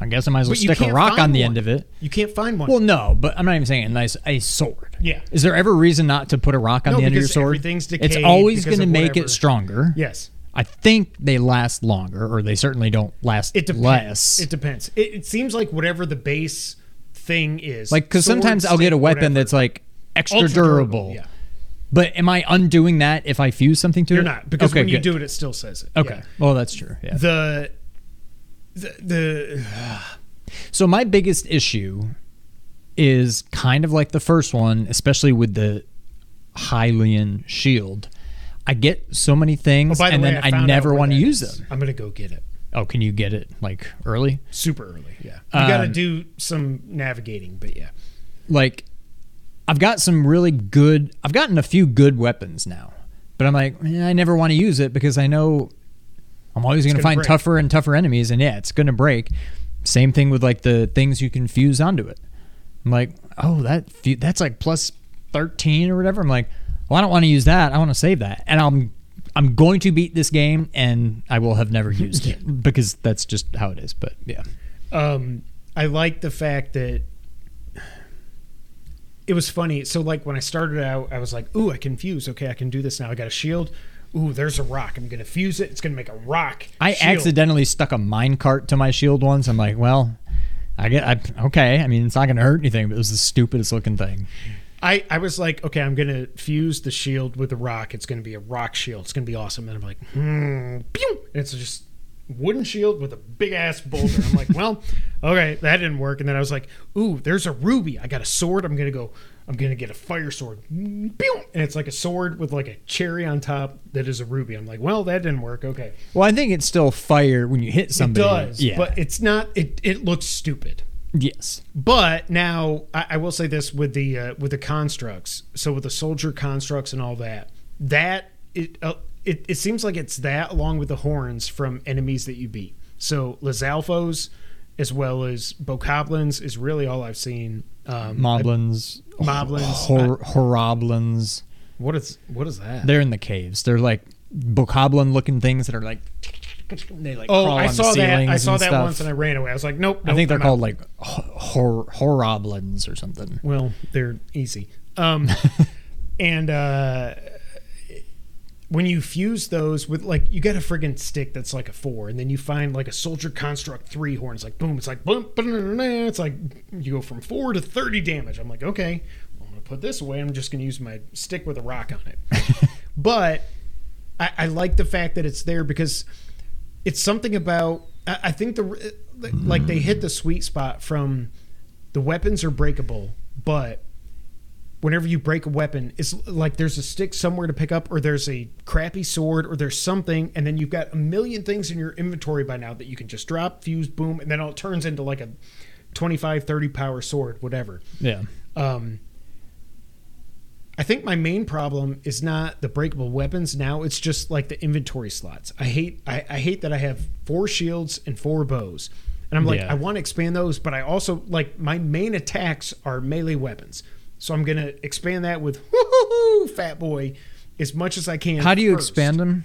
I guess I might as well but you stick a can't rock on the one. end of it. you can't find one Well, no, but I'm not even saying a nice a sword. Yeah. Is there ever a reason not to put a rock on No, the end of your because sword? everything's it's decayed always because going to of make whatever. it stronger. yes I think they last longer, or they certainly don't last it depends less. it depends it, it seems like whatever the base thing is like because sword, sometimes I'll get a stick, weapon whatever, that's like extra ultra durable. yeah But am I undoing that if I fuse something to it? you're it? not because when you do it it still says it Okay. Yeah. Well, that's true. Yeah. the the, the (sighs) So my biggest issue is kind of like the first one, especially with the Hylian shield. I get so many oh, things, by the and way, then I, I, never want to use is. them. i'm gonna go get it Oh, can you get it like early? super early yeah you gotta Um, do some navigating but yeah Like, I've got some really good. I've gotten a few good weapons now, but I'm like, eh, I never want to use it because I know I'm always going to find break. tougher and tougher enemies, and yeah, it's going to break. Same thing with like the things you can fuse onto it. I'm like, oh, that that's like plus thirteen or whatever. I'm like, well, I don't want to use that. I want to save that, and I'm I'm going to beat this game, and I will have never (laughs) used it because that's just how it is. But yeah, um, I like the fact that it was funny. So, like when I started out, I was like, "Ooh, I can fuse. Okay, I can do this now. I got a shield. Ooh, there's a rock. I'm gonna fuse it. It's gonna make a rock." I shield." accidentally stuck a mine cart to my shield once. I'm like, well, I get, I, okay. I mean, it's not going to hurt anything, but it was the stupidest looking thing. I, I was like, okay, I'm gonna fuse the shield with the rock. It's gonna be a rock shield. It's gonna be awesome. And I'm like, hmm, pew! And it's just wooden shield with a big ass boulder. I'm like, well, (laughs) okay, that didn't work. And then I was like, ooh, there's a ruby. I got a sword. I'm gonna go I'm gonna get a fire sword, and it's like a sword with like a cherry on top that is a ruby. I'm like, well, that didn't work. Okay, Well, I think it's still fire when you hit somebody. it does, Yeah. but it's not. It it looks stupid. yes. But now I, I will say this with the uh, with the constructs. So with the soldier constructs and all that, that it, uh, it it seems like it's that along with the horns from enemies that you beat. So Lizalfos as well as Bokoblins is really all I've seen. Um, Moblins. Moblins. Hor- Horoblins. what is what is that? They're in the caves. They're like bokoblin looking things that are like they like oh, I saw that. I saw that stuff. once and I ran away. I was like, nope. I think they're I'm called out. like hor- horoblins or something. Well, they're easy. Um, (laughs) and uh, when you fuse those with like you got a friggin' stick that's like a four, and then you find like a soldier construct three horn. It's like boom. It's like boom. It's like you go from four to thirty damage. I'm like, okay, I'm gonna put this away. I'm just gonna use my stick with a rock on it. (laughs) but I, I like the fact that it's there because it's something about. I, I think the like they hit the sweet spot from the weapons are breakable, but whenever you break a weapon, it's like there's a stick somewhere to pick up, or there's a crappy sword, or there's something, and then you've got a million things in your inventory by now that you can just drop, fuse, boom, and then it turns into like a 25, 30 power sword, whatever. Yeah. Um, I think my main problem is not the breakable weapons now. It's just like the inventory slots. I hate I, I hate that I have four shields and four bows. And I'm like, Yeah. I want to expand those, but I also like my main attacks are melee weapons. So I'm gonna expand that with whoo fat boy as much as I can. How do you first. expand them?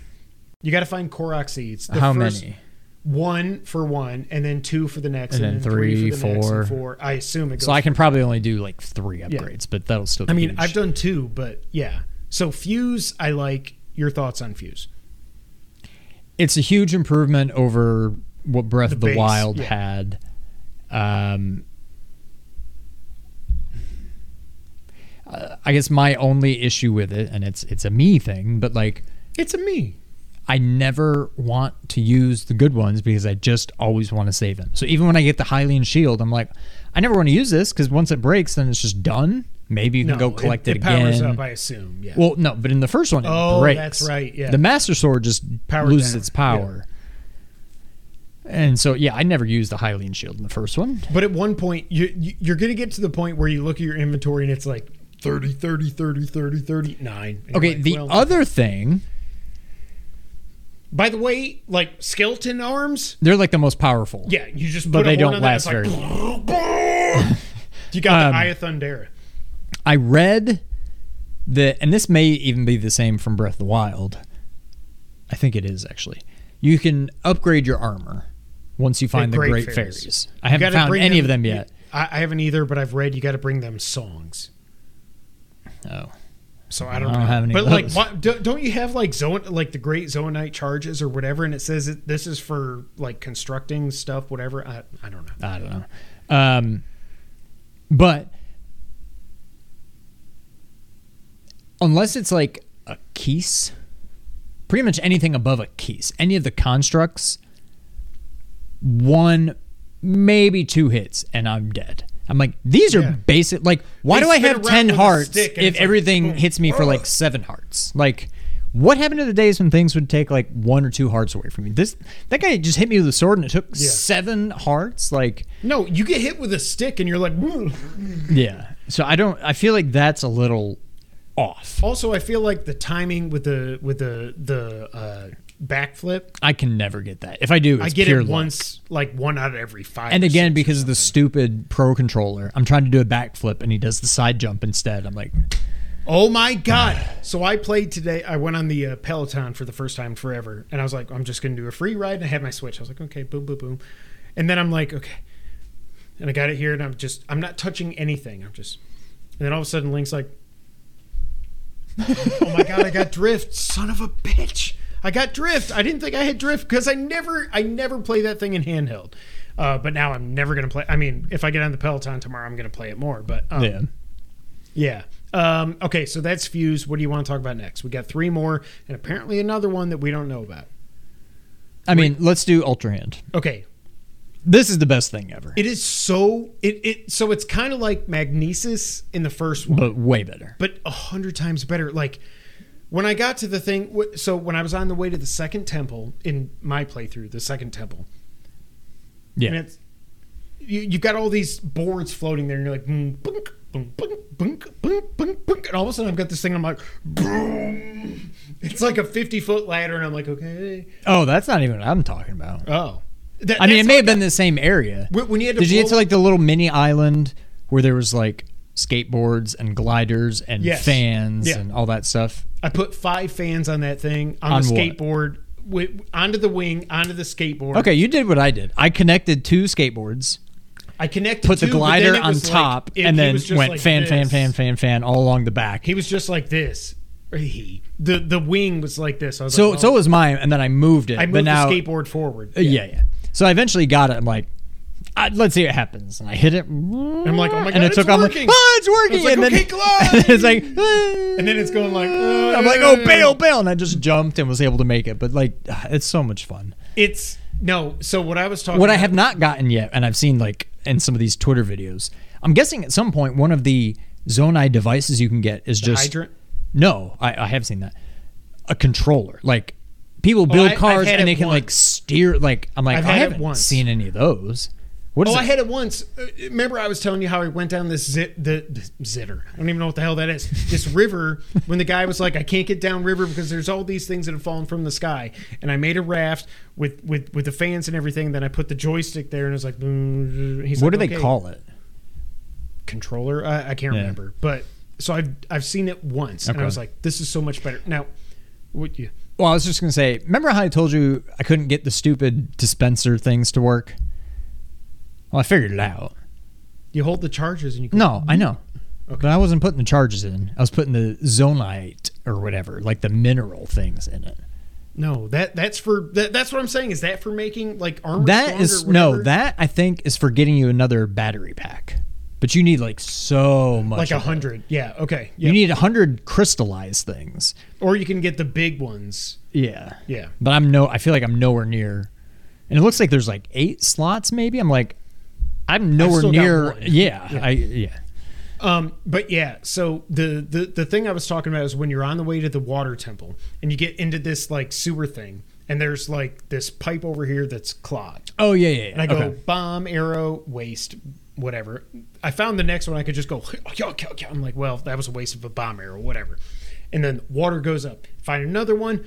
You got to find Korok seeds. The How first- many? One for one, and then two for the next, And and, then then three, for the three, next, and four. four. I assume it goes. So I can probably only do like three upgrades, but that'll still. Be I mean, huge. I've done two, but yeah. So Fuse, I like. Your thoughts on Fuse? it's a huge improvement over what Breath The of the base, Wild yeah. had. Um, uh, I guess my only issue with it, and it's it's a me thing, but like It's a me. I never want to use the good ones because I just always want to save them. So even when I get the Hylian shield, I'm like, I never want to use this because once it breaks, then it's just done. Maybe you can go collect it, it, powers again. up. I assume. Yeah. Well, no, but in the first one, it Oh, breaks. that's right, yeah. The Master Sword just Powered loses down, its power. And so, yeah, I never used the Hylian shield in the first one. but at one point, you, you you're gonna get to the point where you look at your inventory and it's like 30, 30, 30, 30, 30, nine. And Okay, like, the well, other thing, By the way, like skeleton arms. they're like the most powerful. Yeah, you just. But put they don't that, last it's like, (laughs) (laughs) You got Um, the Eye of Thundera. I read that, and this may even be the same from Breath of the Wild. I think it is actually. You can upgrade your armor once you find the Great Great, Fairies. Fairies. I haven't found any of them yet. I, I haven't either, but I've read you got to bring them songs. Oh, So I don't, I don't know. have any but like, do, don't you have like zone like the great zoonite charges or whatever? And it says it, this is for like constructing stuff, whatever. I, I don't know. I don't know. Um, but unless it's like a keys, pretty much anything above a keys, any of the constructs, one, maybe two hits, and I'm dead. I'm like, these are Yeah. basic. Like, why They do I have 10 hearts if it's like, everything hits me for like seven hearts? Like, what happened to the days when things would take like one or two hearts away from me? This that guy just hit me with a sword and it took Yeah. seven hearts. Like, No, you get hit with a stick and you're like. "Woo." yeah. So I don't. I feel like that's a little off. Also, I feel like the timing with the with the the uh, backflip. I can never get that. If I do, it's I get it luck. once, like one out of every five. And again, because of the stupid pro controller, I'm trying to do a backflip and he does the side jump instead. I'm like, Oh my god! So I played today. I went on the uh, Peloton for the first time forever, and I was like, I'm just gonna do a free ride. And I had my Switch. I was like, okay, boom, boom, boom. And then I'm like, okay, and I got it here, and I'm just, I'm not touching anything. I'm just, and then all of a sudden, Link's like, (laughs) oh my god, I got drift, son of a bitch! I got drift. I didn't think I had drift because I never, I never play that thing in handheld. Uh, but now I'm never gonna play. I mean, if I get on the Peloton tomorrow, I'm gonna play it more. But um, yeah. yeah. Um, okay, so that's Fuse. What do you want to talk about next? We got three more, and apparently another one that we don't know about. I mean, let's do Ultra Hand. Okay. This is the best thing ever, It is so it it so it's kind of like Magnesis in the first one, but way better. but a hundred times better. Like when I got to the thing, so when I was on the way to the second temple in my playthrough, the second temple, and Yeah, it's you you got all these boards floating there, and you're like, boom, boom, bunk, bunk, bunk, bunk, bunk, and all of a sudden I've got this thing, and I'm like, boom. It's like a 50 foot ladder, and I'm like, okay, Oh, that's not even what I'm talking about. oh. That- I mean, it may have been the same area. When- when you had to Did you get to like the little mini island where there was like skateboards and gliders and Yes. fans Yeah. and all that stuff? I put five fans on that thing on, On the what? skateboard, with, onto the wing, onto the skateboard. Okay, you did what I did. I connected two skateboards, I connected put the two, but glider it on was like- top, it- and he then was just went like fan, fan, this. fan, fan, fan all along the back. He was just like this. Or he. The the wing was like this. I was So like, so oh. was mine, and then I moved it. I but moved now, the skateboard forward. Uh, yeah. yeah, So I eventually got it. I'm like, uh, let's see what happens. And I hit it. I'm like, oh my god, and it it's took. I'm like, working. oh, it's working. I was like, and then okay, (laughs) and it's like, (laughs) "Ah." and then it's going like, (laughs) I'm like, oh, bail, bail, and I just jumped and was able to make it. But like, (sighs) it's so much fun. It's no. So what I was talking. What I have not gotten yet, and I've seen like in some of these Twitter videos, I'm guessing at some point one of the Zonai devices you can get is just hydrant. no. I, I have seen that a controller. Like people build I- I've cars and they can like steer. Like I'm like I've I have not once. seen any of those. What is Oh, it? I had it once. Uh, Remember, I was telling you how I went down this zit, the, the zitter. I don't even know what the hell that is. This (laughs) river. When the guy was like, "I can't get down river because there's all these things that have fallen from the sky," and I made a raft with with with the fans and everything. Then I put the joystick there, and it was like, "Boom." He's what like, do they "Okay." call it? controller. I, I can't Yeah. remember, but so I've I've seen it once, and I was like, "This is so much better." Now, what you? Well, I was just gonna say. Remember how I told you I couldn't get the stupid dispenser things to work? Well, I figured it out. You hold the charges and you. No, I hmm? know. Okay. But I wasn't putting the charges in. I was putting the Zonaite or whatever, like the mineral things in it. No, that that's for that, that's what I'm saying. Is that for making like armor? That is no, that I think is for getting you another battery pack. But you need like so much. like a hundred. Yeah. Okay. You need a hundred crystallized things. or you can get the big ones. Yeah. Yeah. But I'm no I feel like I'm nowhere near and it looks like there's like eight slots maybe. I'm like I'm nowhere near yeah, Yeah. I yeah. Um, but yeah, so the, the the thing I was talking about is when you're on the way to the water temple and you get into this like sewer thing, and there's like this pipe over here that's clogged. Oh yeah, yeah. yeah. And I go Okay. bomb, arrow, waste, whatever. I found the next one I could just go. (laughs) I'm like, well, that was a waste of a bomb arrow, whatever. And then water goes up. Find another one.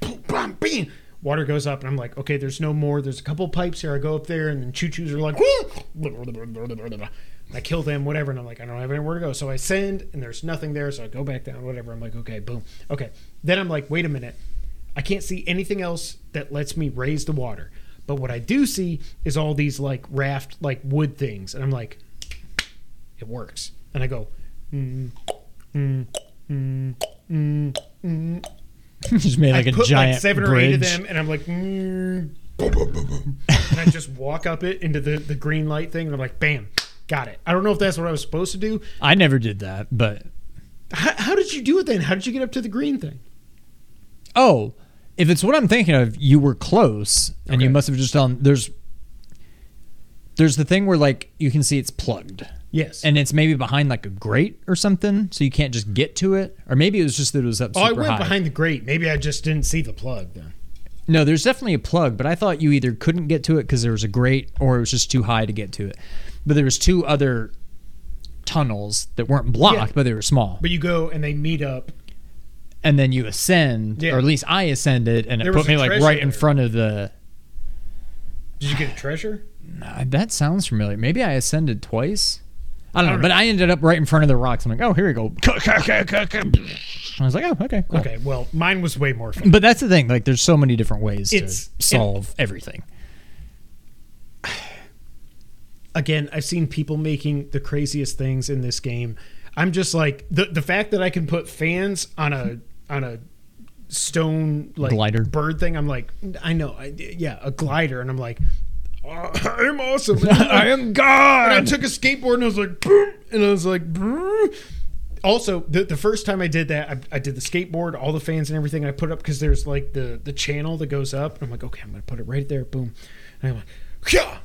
boom, bam, bing. Water goes up, and I'm like, okay, there's no more. There's a couple pipes here. I go up there, and then Chuchus are like, I kill them, whatever. And I'm like, I don't have anywhere to go. So I send, and there's nothing there. So I go back down, whatever. I'm like, okay, boom. Okay. Then I'm like, wait a minute. I can't see anything else that lets me raise the water. But what I do see is all these like raft, like wood things. And I'm like, it works. And I go, mm, mm, mm, mm, mm. (laughs) just made like I a put giant like seven or eight of them, and I'm like, mm, boom, boom, boom, boom. and I just walk up it into the, the green light thing, and I'm like, bam, got it. I don't know if that's what I was supposed to do. I never did that, but How, how did you do it then? How did you get up to the green thing? Oh, if it's what I'm thinking of, you were close, and you must have just done. There's, there's the thing where like you can see it's plugged, Yes. and it's maybe behind like a grate or something, so you can't just get to it. Or maybe it was just that it was up oh, I went high. behind the grate. Maybe I just didn't see the plug then. No, there's definitely a plug, but I thought you either couldn't get to it because there was a grate, or it was just too high to get to it. But there was two other tunnels that weren't blocked, Yeah. but they were small. But you go and they meet up. and then you ascend, Yeah. or at least I ascended, and it put me like right in front of the. Did you get a treasure? That sounds familiar. Maybe I ascended twice. I don't know, but. I ended up right in front of the rocks. I'm like, oh, here we go. I was like, oh, okay, cool. Okay, well, mine was way more fun. But that's the thing. Like, there's so many different ways It's- to solve everything. (sighs) Again, I've seen people making the craziest things in this game. I'm just like the the fact that I can put fans on a on a stone like Glider. bird thing. I'm like, I know, I, yeah, a glider, and I'm like, "Oh, (laughs) I'm awesome. I am God. (laughs) And I took a skateboard and I was like, boom, and I was like, boom. Also, the, the first time I did that, I, I did the skateboard, all the fans and everything. I put up because there's like the the channel that goes up. And I'm like, okay, I'm gonna put it right there. Boom. And I'm like, Yeah.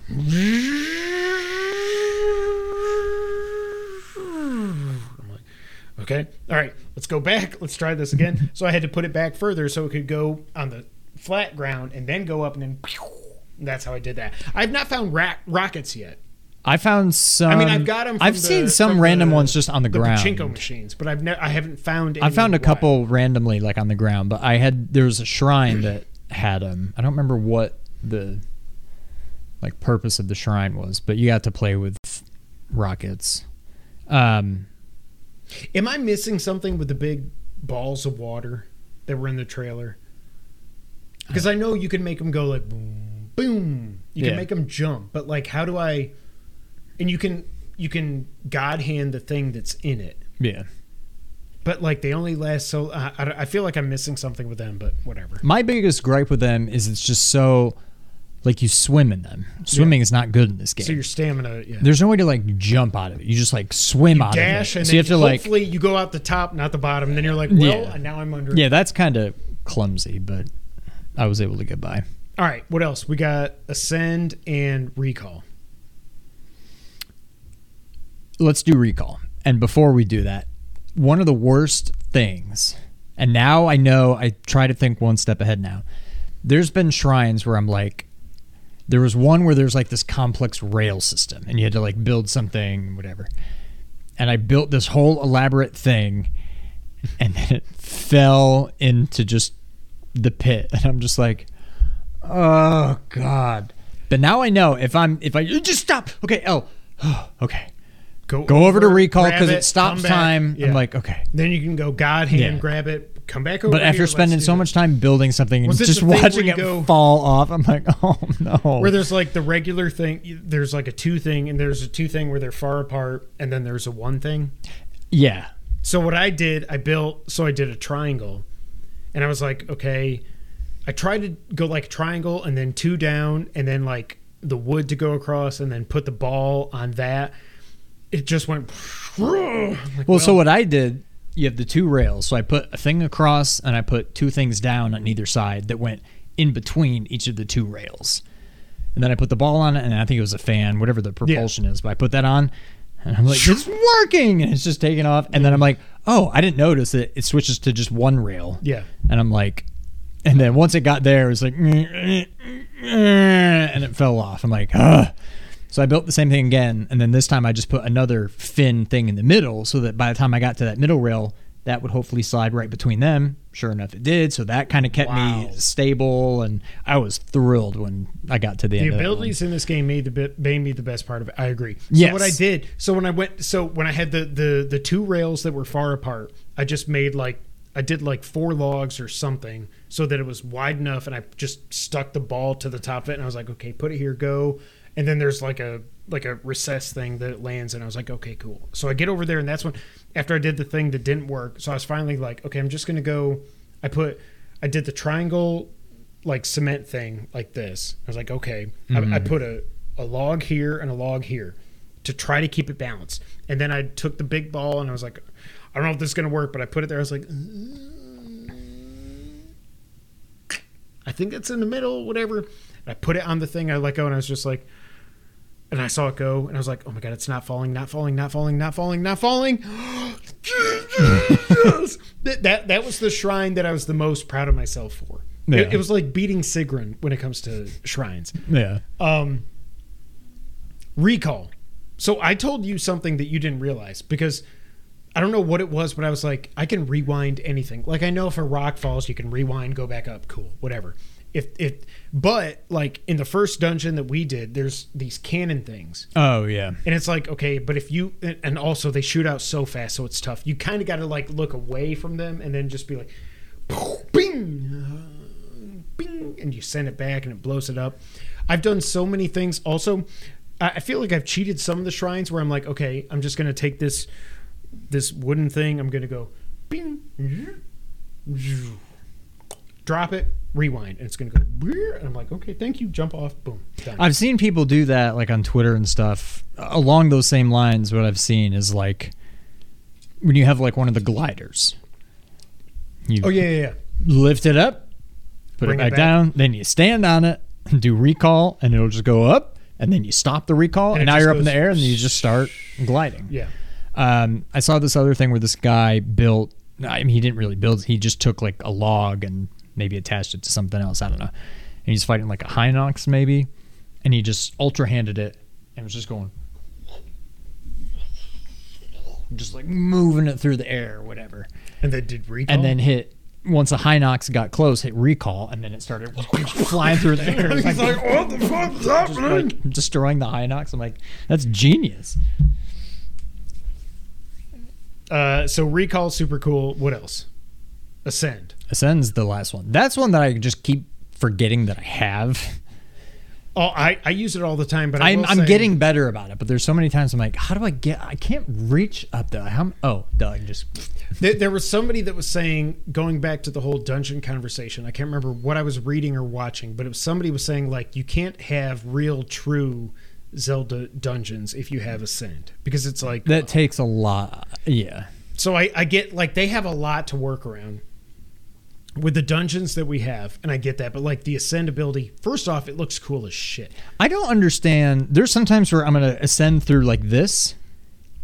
I'm like, okay, all right, let's go back. Let's try this again. So I had to put it back further so it could go on the flat ground and then go up and then. That's how I did that. I've not found ra- rockets yet. I found some. I mean, I've got them. I've seen some random ones just on the, ground. pachinko machines, but I've ne- I haven't found. I found a wild. couple randomly, like on the ground, but I had there was a shrine that had them. I don't remember what the like purpose of the shrine was, but you got to play with rockets. Um, Am I missing something with the big balls of water that were in the trailer? Because I know you can make them go like boom, boom. You Yeah. can make them jump, but like, how do I? And you can you can God hand the thing that's in it, yeah. but like they only last so. I, I, I feel like I'm missing something with them, but whatever. My biggest gripe with them is it's just so like you swim in them. Swimming is not good in this game. So your stamina, yeah. There's no way to like jump out of it. You just like swim out dash of it. and so then you have to like hopefully you go out the top, not the bottom. And then you're like, well, Yeah. and now I'm under. yeah, that's kind of clumsy, but I was able to get by. All right, what else? We got ascend and recall. let's do recall. And before we do that, one of the worst things, and now I know I try to think one step ahead now. There's been shrines where I'm like, there was one where there's like this complex rail system and you had to like build something, whatever. And I built this whole elaborate thing and then it fell into just the pit. (laughs) And I'm just like, oh God. But now I know if I'm, if I just stop. Okay, L. (sighs) okay. Go go over to recall because it, it stops time. Yeah. I'm like, okay. then you can go God hand, Yeah. grab it, come back over. But after here, spending so much time building something and just the thing where watching it go- fall off, I'm like, (laughs) oh no. where there's like the regular thing, there's like a two thing, and there's a two thing where they're far apart, and then there's a one thing. yeah. So what I did, I built. So I did a triangle, and I was like, okay. I tried to go like a triangle, and then two down, and then like the wood to go across, and then put the ball on that. It just went. like, Well, so what I did, you have the two rails. So I put a thing across and I put two things down on either side that went in between each of the two rails. And then I put the ball on it, and I think it was a fan, whatever the propulsion is. But I put that on, and I'm like, it's (laughs) working, and it's just taking off. And then I'm like, oh, I didn't notice it. It switches to just one rail. Yeah. And I'm like, and then once it got there, it was like, and it fell off. I'm like, ah. So I built the same thing again, and then this time I just put another fin thing in the middle, so that by the time I got to that middle rail, that would hopefully slide right between them. Sure enough, it did. So that kind of kept Wow. me stable, and I was thrilled when I got to the, the end. The abilities in this game made the bit made me the best part of it. I agree. So Yes. what I did, so when I went, so when I had the the the two rails that were far apart, I just made like I did like four logs or something so that it was wide enough, and I just stuck the ball to the top of it, and I was like, okay, put it here, go, and then there's like a like a recess thing that it lands, and I was like, okay, cool. So I get over there, and that's when after I did the thing that didn't work, so I was finally like, okay, I'm just gonna go. I put I did the triangle like cement thing like this. I was like, okay, I, I mm-hmm. put a, a log here and a log here to try to keep it balanced. And then I took the big ball and I was like, I don't know if this is going to work, but I put it there. I was like, I think it's in the middle, whatever. And I put it on the thing. I let go and I was just like, and I saw it go and I was like, oh my God, it's not falling, not falling, not falling, not falling, not falling. (gasps) that, that, that was the shrine that I was the most proud of myself for. It, it was like beating Sigrun when it comes to shrines. Yeah. Um, recall. So I told you something that you didn't realize because I don't know what it was, but I was like, I can rewind anything. Like I know if a rock falls, you can rewind, go back up, cool, whatever. If if but like in the first dungeon that we did, there's these cannon things. Oh yeah. And it's like, okay, but if you and also they shoot out so fast, so it's tough. You kind of got to like look away from them and then just be like, (laughs) bing, (laughs) bing, and you send it back and it blows it up. I've done so many things. Also, I I feel like I've cheated some of the shrines where I'm like, okay, I'm just gonna take this this wooden thing. I'm gonna go, bing, drop it, rewind, and it's gonna go. And I'm like, okay, thank you. Jump off, boom, done. I've seen people do that like on Twitter and stuff. Along those same lines, what I've seen is like when you have like one of the gliders. You oh yeah, yeah, yeah. lift it up, put Bring it it back, back. down, then you stand on it, do recall, and it'll just go up, and then you stop the recall, And and, now you're up in the air, and you just start gliding. Yeah. Um, I saw this other thing where this guy built. I mean, he didn't really build. He just took like a log and maybe attached it to something else. I don't know. And he's fighting like a Hinox maybe, and he just ultra handed it and was just going, just like moving it through the air or whatever. And then did recall. And then hit once a Hinox got close, hit recall, and then it started (laughs) flying through the air. (laughs) He's like, what the fuck's happening? like destroying the Hinox. I'm like, that's genius. Uh, so recall super cool. What else? Ascend. Ascend's the last one. That's one that I just keep forgetting that I have. Oh, I, I use it all the time, but I I'm, I'm say- getting better about it, but there's so many times I'm like, how do I get? I can't reach up there. How? Oh, Doug, just There, there was somebody that was saying, going back to the whole dungeon conversation. I can't remember what I was reading or watching, but it was somebody was saying like you can't have real true Zelda dungeons if you have Ascend because it's like that takes a lot. Yeah, So I, I get like they have a lot to work around with the dungeons that we have, and I get that. But like the ascend ability, first off, it looks cool as shit. I don't understand. There's sometimes where I'm gonna ascend through like this,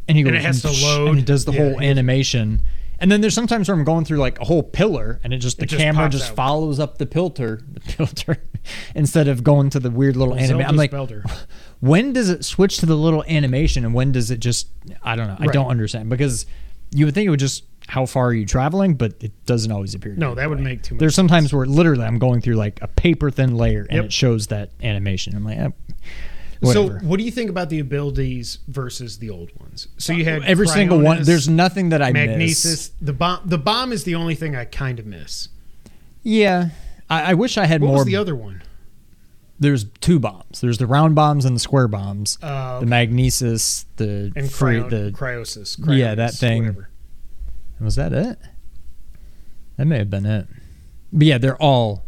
and he goes And it has to load. and it does the Yeah, whole animation. And then there's sometimes where I'm going through like a whole pillar, and it just the It just camera just out. follows up the pillar, the pillar, (laughs) instead of going to the weird little anime. I'm like, Belder. (laughs) when does it switch to the little animation, and when does it just? I don't know. I Right. don't understand because you would think it would just how far are you traveling, but it doesn't always appear. No, that would way. make too much There's sometimes where literally I'm going through like a paper thin layer, and Yep. it shows that animation. I'm like, eh, So, what do you think about the abilities versus the old ones? So you had every single one. There's nothing that I miss. The bomb. The bomb is the only thing I kind of miss. Yeah, I, I wish I had What more. was the other one? There's two bombs. There's the round bombs and the square bombs. Uh, The magnesis, the and free, cryo, the Cryonis. Yeah, that thing. whatever. was that it? That may have been it. But yeah, they're all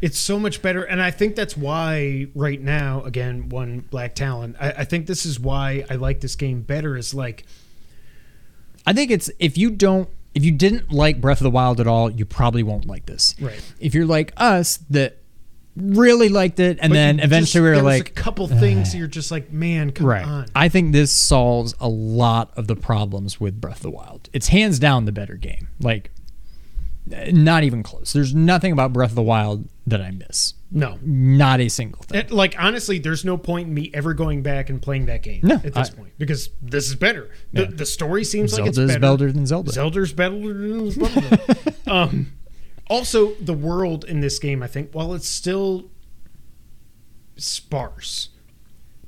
It's so much better, and I think that's why right now, again, one Black Talon. I, I think this is why I like this game better. Is like I think it's if you don't if you didn't like Breath of the Wild at all, you probably won't like this. Right. If you're like us that really liked it and but then eventually just- we were like a couple things you're just like, man, come Right. on. I think this solves a lot of the problems with Breath of the Wild. It's hands down the better game. Like not even close. There's nothing about Breath of the Wild that I miss. No, Not a single thing. It- like honestly, there's no point in me ever going back and playing that game No, at this I- point because this is better. The, Yeah. the story seems like it's better. better than Zelda. Zelda's better than Zelda. (laughs) um, also, the world in this game, I think, while it's still sparse,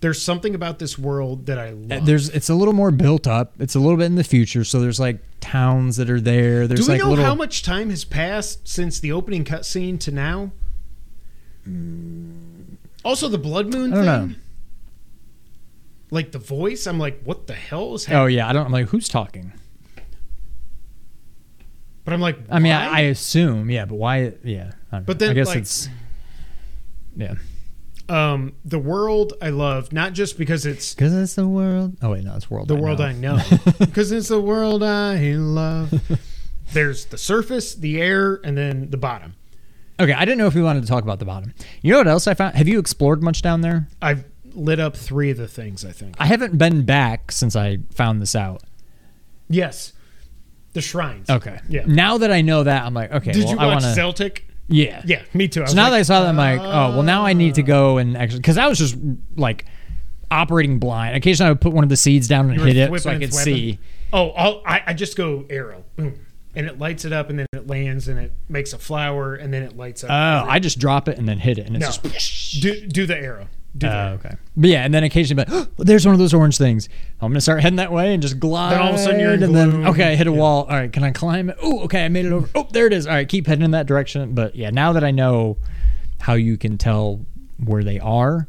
there's something about this world that I Uh, love. There's it's a little more built up. It's a little bit in the future, so there's like towns that are there. There's Do we like know little how much time has passed since the opening cutscene to now? Also, the Blood Moon I don't thing. know. Like the voice, I'm like, what the hell is happening? Oh yeah, I don't I'm like who's talking. But I'm like, I mean, why? I, I assume, yeah, but why? Yeah, But then, I guess like- it's yeah, um, the world I love, not just because it's because it's the world. Oh wait, no, it's world. the I world know. I (laughs) know, because it's the world I love. (laughs) There's the surface, the air, and then the bottom. Okay, I didn't know if we wanted to talk about the bottom. You know what else I found? Have you explored much down there? I've lit up three of the things. I think. I haven't been back since I found this out. yes, the shrines. Okay. Yeah. Now that I know that, I'm like, okay. Did well, you I watch want to. Zeltik? Yeah. Yeah, me too. I So now like, that I saw that, I'm like, oh, well, now I need to go ah. and actually, because I was just like operating blind. Occasionally, I would put one of the seeds down and You hit it so I could see. Oh, I'll, I I just go arrow, boom, and it lights it up, and then it lands, and it makes a flower, and then it lights up. Oh, I just drop it and then hit it, and it's no, just. do do the arrow. Do the Oh, arrow. okay. But yeah, and then occasionally, but oh, there's one of those orange things. I'm gonna start heading that way and just glide. Then all of a sudden you're in and then okay, I hit a Yeah. wall. All right, can I climb it? Oh, okay, I made it over. Oh, there it is. All right, keep heading in that direction. But yeah, now that I know how you can tell where they are,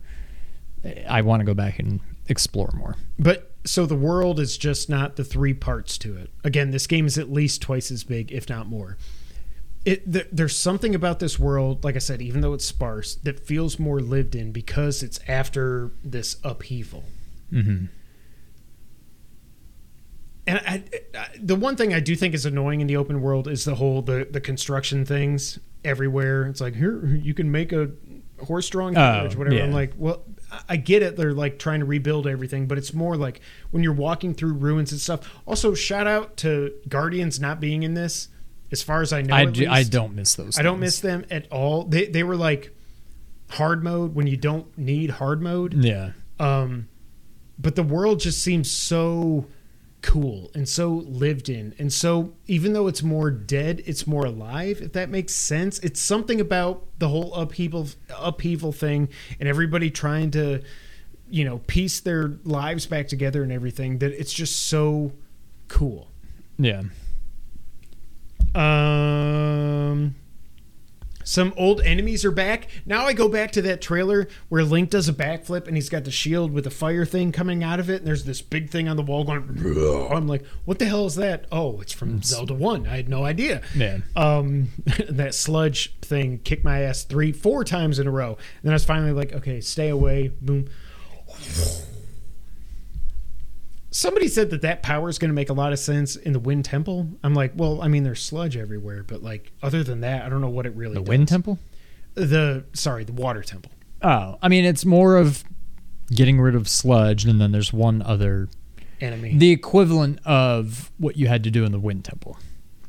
I want to go back and explore more. But so the world is just not the three parts to it. Again, this game is at least twice as big, if not more. It th- there's something about this world, like I said, even though it's sparse, that feels more lived in because it's after this upheaval. Mm-hmm. And I, I, the one thing I do think is annoying in the open world is the whole the the construction things everywhere. It's like here you can make a horse-drawn Oh, carriage, whatever. I'm like, well, I- get it. They're like trying to rebuild everything, but it's more like when you're walking through ruins and stuff. Also, shout out to Guardians not being in this. As far as I know, I, do. I don't miss those. I don't miss them at all. They they were like hard mode when you don't need hard mode. Yeah. Um, but the world just seems so cool and so lived in, and so even though it's more dead, it's more alive. If that makes sense, it's something about the whole upheaval upheaval thing, and everybody trying to, you know, piece their lives back together and everything. That it's just so cool. Yeah. Um, some old enemies are back. Now I go back to that trailer where Link does a backflip and he's got the shield with the fire thing coming out of it, and there's this big thing on the wall going. I'm like, what the hell is that? Oh, it's from Zelda One. I had no idea. Man, Um, (laughs) that sludge thing kicked my ass three, four times in a row. And then I was finally like, okay, stay away. Boom. Somebody said that that power is going to make a lot of sense in the Wind Temple. I'm like, well, I mean, there's sludge everywhere, but like, other than that, I don't know what it really. The does. Wind Temple? The sorry, the Water Temple. Oh, I mean, it's more of getting rid of sludge, and then there's one other, Enemy. the equivalent of what you had to do in the Wind Temple.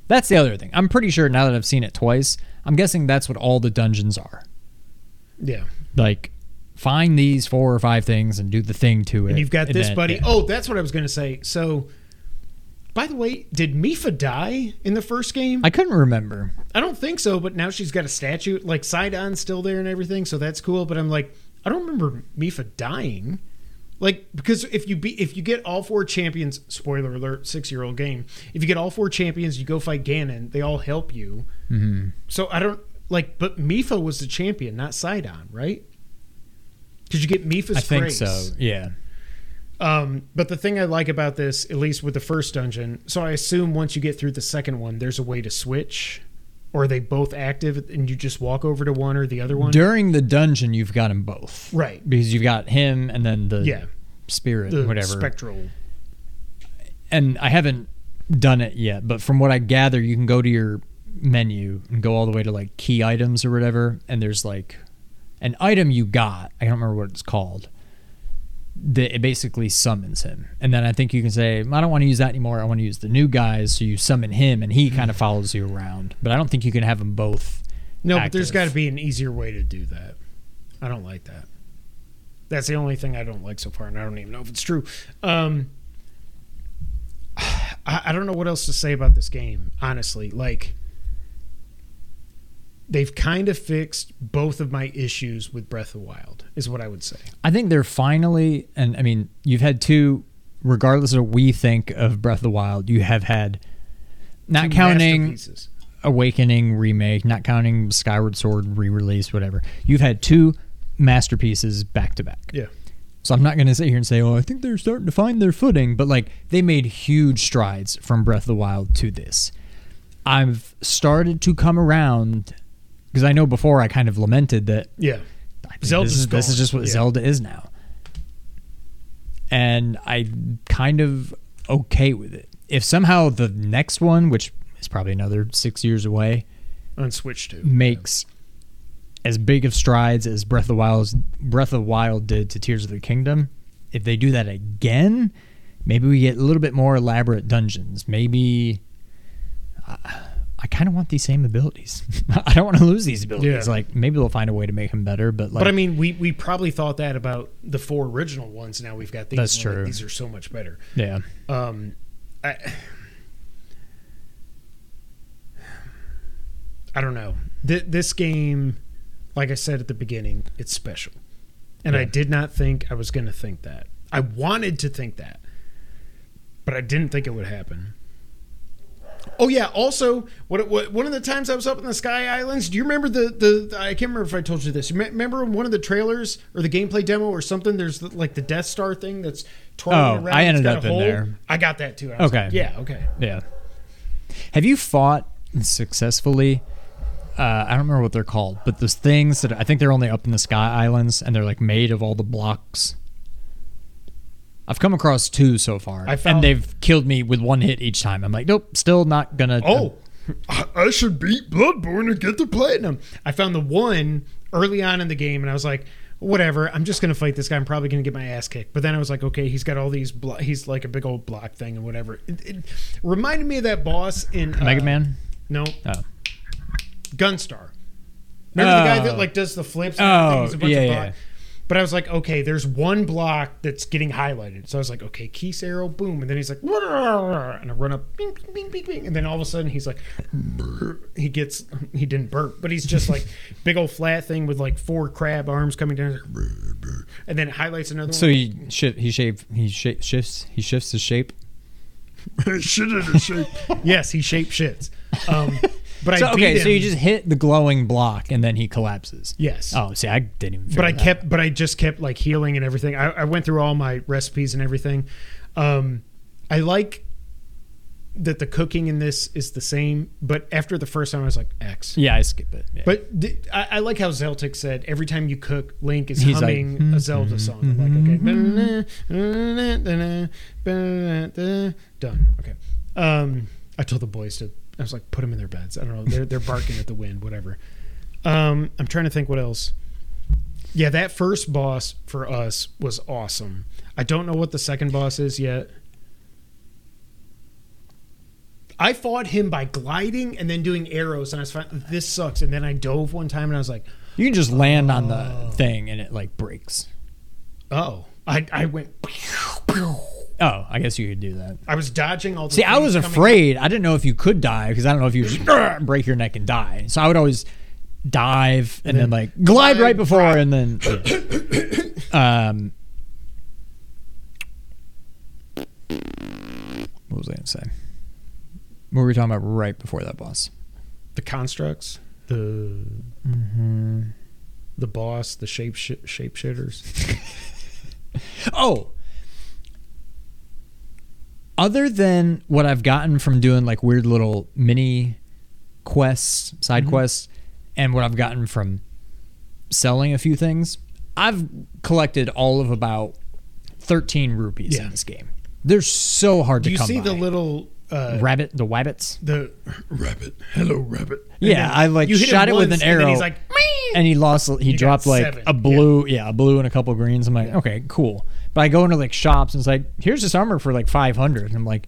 That's the other thing. I'm pretty sure now that I've seen it twice, I'm guessing that's what all the dungeons are. yeah, Like, find these four or five things and do the thing to it. and you've got this then- buddy. yeah. Oh, that's what I was going to say. So, by the way, did Mipha die in the first game? I couldn't remember. I don't think so, but now she's got a statue. Like Sidon's still there and everything, so that's cool. But I'm like, I don't remember Mipha dying. Like because if you be if you get all four champions, spoiler alert, six year old game. If you get all four champions, you go fight Ganon. They all help you. hmm So I don't like, but Mipha was the champion, not Sidon, right? Because you get Mipha's I think so. Yeah. Um, but the thing I like about this, at least with the first dungeon, so I assume once you get through the second one, there's a way to switch, or are they both active and you just walk over to one or the other one? During the dungeon, you've got them both. Right. Because you've got him and then the Yeah, spirit, the whatever. spectral. and I haven't done it yet, but from what I gather, you can go to your menu and go all the way to like key items or whatever, and there's like an item you got. I don't remember what it's called. That it basically summons him, and then I think you can say, "I don't want to use that anymore. I want to use the new guys." So you summon him, and he kind of follows you around. But I don't think you can have them both. No, but there's got to be an easier way to do that. I don't like that. That's the only thing I don't like so far, and I don't even know if it's true. Um, (sighs) I, I don't know what else to say about this game, honestly. Like, they've kind of fixed both of my issues with Breath of the Wild, is what I would say. I think they're finally, and I mean, you've had two, regardless of what we think of Breath of the Wild, you have had, not Two counting. Awakening remake, not counting Skyward Sword re-release, whatever. You've had two masterpieces back to back. Yeah. So I'm not going to sit here and say, "Oh, I think they're starting to find their footing," but like they made huge strides from Breath of the Wild to this. I've started to come around because I know before I kind of lamented that Yeah. I Zelda's this is, this is just what Yeah. Zelda is now. And I'm kind of okay with it. If somehow the next one, which is probably another six years away, On Switch too. makes as big of strides as Breath of the Wild Breath of Wild did to Tears of the Kingdom, if they do that again, maybe we get a little bit more elaborate dungeons. Maybe I, I kind of want these same abilities. (laughs) I don't want to lose these abilities. Yeah. Like maybe they'll find a way to make them better, but like but I mean, we, we probably thought that about the four original ones. Now we've got these. That's we're like, true. these are so much better. yeah. Um, I, I don't know. Th- this game, like I said at the beginning, it's special, and I did not think I was going to think that. I wanted to think that, but I didn't think it would happen. Oh yeah. Also, what, what one of the times I was up in the Sky Islands, do you remember the the? I can't remember if I told you this. You remember one of the trailers or the gameplay demo or something? There's the, like the Death Star thing that's twirling Oh, around. I ended up in hole. there. I got that too. Okay. like, yeah. Okay. Yeah. Have you fought successfully? Uh, I don't remember what they're called, but those things that I think they're only up in the Sky Islands and they're like made of all the blocks. I've come across two so far, I found- and they've killed me with one hit each time. I'm like, nope, still not gonna. Oh, I I should beat Bloodborne and get the platinum. I found the one early on in the game, and I was like, whatever. I'm just gonna fight this guy. I'm probably gonna get my ass kicked. But then I was like, okay, he's got all these. Blo- he's like a big old block thing and whatever. It, it reminded me of that boss in uh, Mega Man. No, Oh. Gunstar. Remember the guy Oh. that like does the flips? And Oh, everything? He's a bunch yeah, yeah. block- But I was like, okay, there's one block that's getting highlighted. So I was like, okay, Keys arrow, boom, and then he's like, and I run up, bing, bing, bing, bing, and then all of a sudden he's like, he gets, he didn't burp, but he's just like big old flat thing with like four crab arms coming down, and then it highlights another So one. he shi he shape he shifts he shifts his shape. shit in his shape. yes, he shape shits. Um, but So I okay, so you just hit the glowing block and then he collapses. yes. Oh, see, I didn't even. but I kept, but I just kept like healing and everything. I, I went through all my recipes and everything. Um, I like that the cooking in this is the same, but after the first time, I was like X. Yeah, I skip it. Yeah. But th- I, I like how Zeltik said every time you cook, Link is He's like, humming a Zelda song. I'm like, okay, done. Okay. Um, I told the boys to. I was like, put them in their beds. I don't know. They're they're barking at the wind. Whatever. Um, I'm trying to think what else. Yeah, that first boss for us was awesome. I don't know what the second boss is yet. I fought him by gliding and then doing arrows, and I was fine. This sucks. And then I dove one time, and I was like, you can just land on the thing and it like breaks. "Oh!" I I went. Oh, I guess you could do that. I was dodging all the. See, I things was coming- afraid. I didn't know if you could die because I don't know if you just (clears throat) break your neck and die. So I would always dive and then like glide right before and then. yeah. (coughs) Um. What was I gonna say? What were we talking about right before that boss? the constructs, the Mm-hmm. the boss, the shape sh- shapeshifters. (laughs) Oh. Other than what I've gotten from doing like weird little mini quests, side quests, and what I've gotten from selling a few things, I've collected all of about 13 rupees Yeah. in this game. They're so hard Do to you see by. the little uh, rabbit, the wabbits? the (laughs) rabbit? Hello, rabbit. And Yeah, I, like, shot it with once, an and then arrow. he's like, "Meow." and he lost he You dropped like seven. a blue yeah. a blue and a couple greens i'm like okay cool but i go into like shops and it's like here's this armor for like 500 and i'm like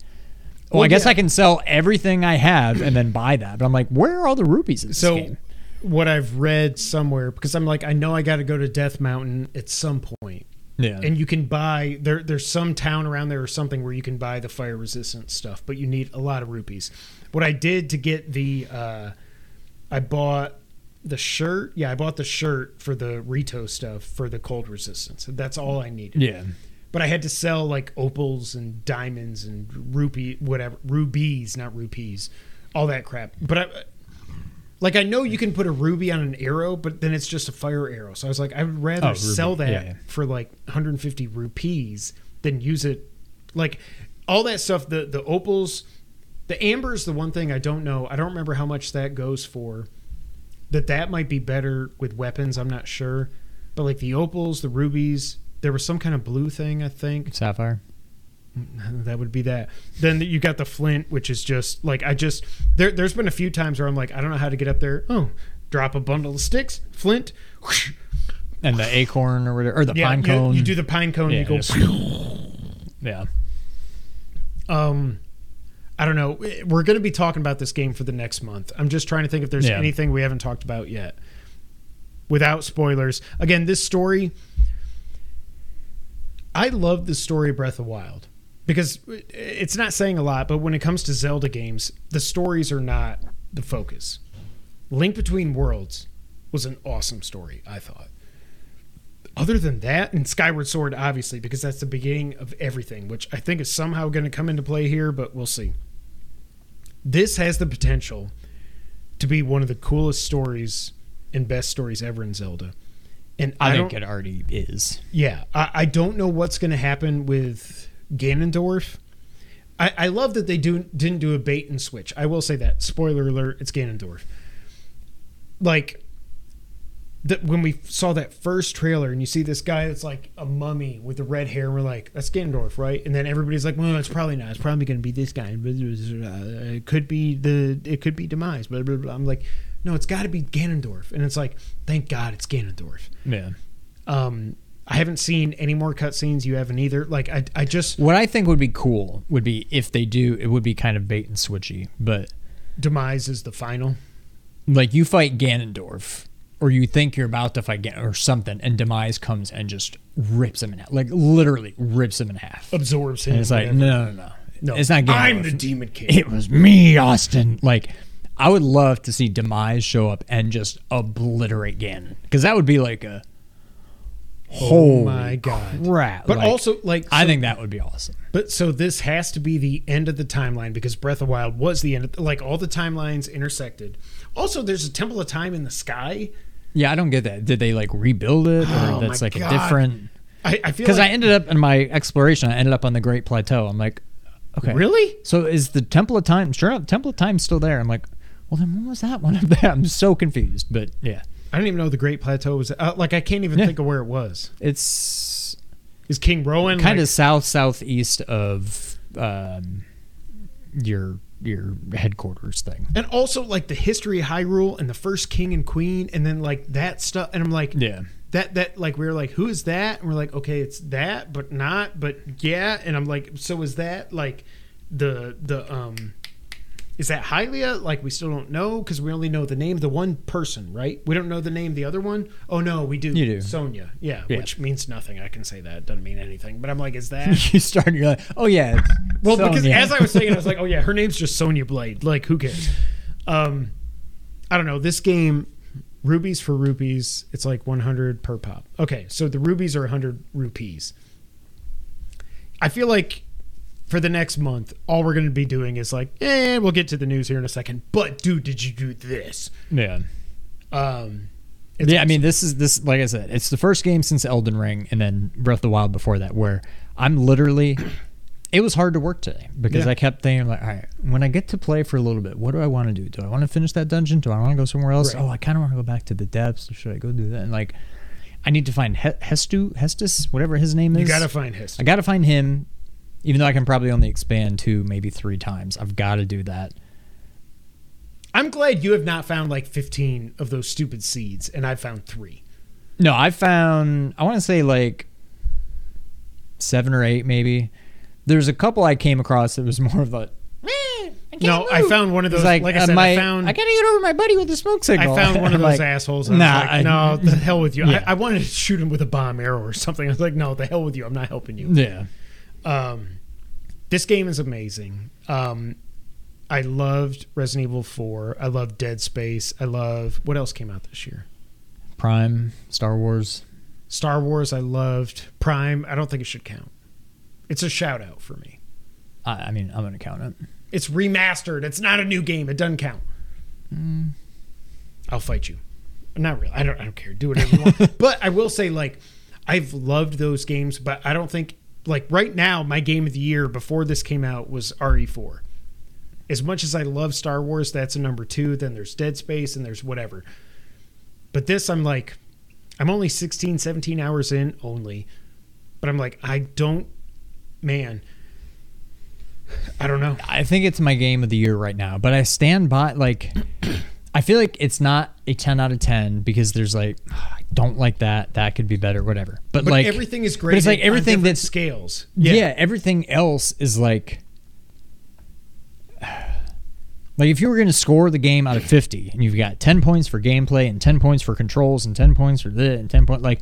well, Well, i guess yeah. i can sell everything i have and then buy that but i'm like where are all the rupees in this so game what I've read somewhere because I'm like I know I got to go to Death Mountain at some point, yeah and you can buy there. There's some town around there or something where you can buy the fire resistant stuff, but you need a lot of rupees. What I did to get the, uh, I bought the shirt. Yeah, I bought the shirt for the Rito stuff for the cold resistance. That's all I needed. yeah But I had to sell like opals and diamonds and rupee, whatever, rubies, not rupees, all that crap. But I, like, I know you can put a ruby on an arrow, but then it's just a fire arrow. So I was like, I would rather Oh, sell that Yeah, yeah. for like 150 rupees than use it. Like all that stuff, the the opals, the amber is the one thing I don't know. I don't remember how much that goes for. That that might be better with weapons. I'm not sure, but like the opals, the rubies, there was some kind of blue thing. I think sapphire (laughs) that would be that. Then you got the flint, which is just like I just there. There's been a few times where I'm like, I don't know how to get up there. Oh, drop a bundle of sticks, flint. whoosh. and the acorn or whatever or the Yeah, pine cone you do the pine cone. Yeah, you go. yeah (laughs) Um, I don't know. We're going to be talking about this game for the next month. I'm just trying to think if there's Yeah. anything we haven't talked about yet. Without spoilers. Again, this story. I love the story of Breath of Wild because it's not saying a lot, but when it comes to Zelda games, the stories are not the focus. Link Between Worlds was an awesome story, I thought. Other than that, and Skyward Sword, obviously, because that's the beginning of everything, which I think is somehow going to come into play here, but we'll see. This has the potential to be one of the coolest stories and best stories ever in Zelda. And i, I, think it already is yeah, I, I don't know what's going to happen with Ganondorf. I, I love that they do didn't do a bait and switch. I will say that. Spoiler alert: it's Ganondorf. Like that when we saw that first trailer and you see this guy that's like a mummy with the red hair, and we're like, "That's Ganondorf, right?" And then everybody's like, "Well, it's probably not. It's probably going to be this guy. It could be the it could be Demise." Blah, blah, blah. I'm like, no, it's got to be Ganondorf, and it's like, thank God it's Ganondorf. Yeah. Um, I haven't seen any more cutscenes. You haven't either. Like, I, I just What I think would be cool would be if they do, it would be kind of bait and switchy, but demise is the final. like you fight Ganondorf, or you think you're about to fight Gan- or something, and Demise comes and just rips him in half, like literally rips him in half. Absorbs him. And it's like, no, no, no, no, it's not Ganondorf. I'm the Demon King. It was me, Austin. Like, I would love to see Demise show up and just obliterate Ganon, because that would be like a oh holy my god! crap. But Like, also, like, I think that would be awesome. But so this has to be the end of the timeline because Breath of Wild was the end. Of, like all the timelines intersected. Also, there's a Temple of Time in the sky. Yeah, I don't get that. Did they like rebuild it, or Oh that's like God. a different? I, I feel Because like, I ended up in my exploration, I ended up on the Great Plateau. I'm like, okay, really. So is the Temple of Time? Sure, enough, Temple of Time's still there. I'm like, well, then what was that one up there? (laughs) I'm so confused. But yeah, I didn't even know the Great Plateau was uh, like I can't even Yeah. think of where it was. it's Is King Rowan kind of like, south southeast of um, your your headquarters thing. and also like the history of Hyrule and the first king and queen, and then like that stuff. And I'm like, Yeah, that that like we were like, who is that? And we're like, okay, it's that, but not, but yeah. And I'm like, so is that like the the um is that Hylia? Like we still don't know because we only know the name of the one person, right? We don't know the name of the other one. Oh no, we do. You do. Sonia, yeah, Yeah. which means nothing. I can say that it doesn't mean anything. But I'm like, is that? (laughs) you start. You're like, oh yeah. well, because as I was saying, I was like, oh yeah, her name's just Sonya Blade. Like who cares? Um, I don't know. This game, rubies for rupees, it's like 100 per pop. Okay, so the rubies are 100 rupees. I feel like for the next month, all we're going to be doing is like, eh, we'll get to the news here in a second. But dude, did you do this? yeah. Um, yeah, I mean, this is this. Like I said, it's the first game since Elden Ring, and then Breath of the Wild before that, where I'm literally. It was hard to work today because Yeah. I kept thinking like, all right, when I get to play for a little bit, what do I want to do? Do I want to finish that dungeon? Do I want to go somewhere else? Right. Oh, I kind of want to go back to the depths. Or should I go do that? And like, I need to find he- Hestu, Hestus, whatever his name is. you got to find his. I got to find him, even though I can probably only expand two, maybe three times. I've got to do that. I'm glad you have not found like 15 of those stupid seeds, and I found three. No, I found I want to say like seven or eight maybe. There's a couple I came across that was (laughs) more of a. No, I found one of It's those. Like, I uh, said, my, I found. I gotta get over my buddy with the smoke signal. I found one of (laughs) those like, assholes. Nah, I was like, no, the hell with you. (laughs) Yeah. I, I wanted to shoot him with a bomb arrow or something. I was like, no, the hell with you. I'm not helping you. Yeah, Um, this game is amazing. Um, I loved Resident Evil 4. I love Dead Space. I love what else came out this year? Prime, Star Wars. Star Wars. I loved Prime. I don't think it should count. It's a shout out for me. I, I mean, I'm gonna count it. It's remastered. It's not a new game. It doesn't count. I'll fight you. Not really. I don't. I don't care. Do whatever you want. (laughs) but I will say, like, I've loved those games, but I don't think like right now my game of the year before this came out was RE4. As much as I love Star Wars, that's a number two. Then there's Dead Space and there's whatever. But this, I'm like, I'm only 16, 17 hours in only. But I'm like, I don't, man. (sighs) I don't know. I think it's my game of the year right now, but I stand by like I feel like it's not a 10 out of 10 because there's like ah, I don't like that, that could be better, whatever. But, But like everything is great. but it's like everything that scales. yeah. everything else is like (sighs) like if you were going to score the game out of 50 and you've got 10 points for gameplay and 10 points for controls and 10 points for this and 10 point like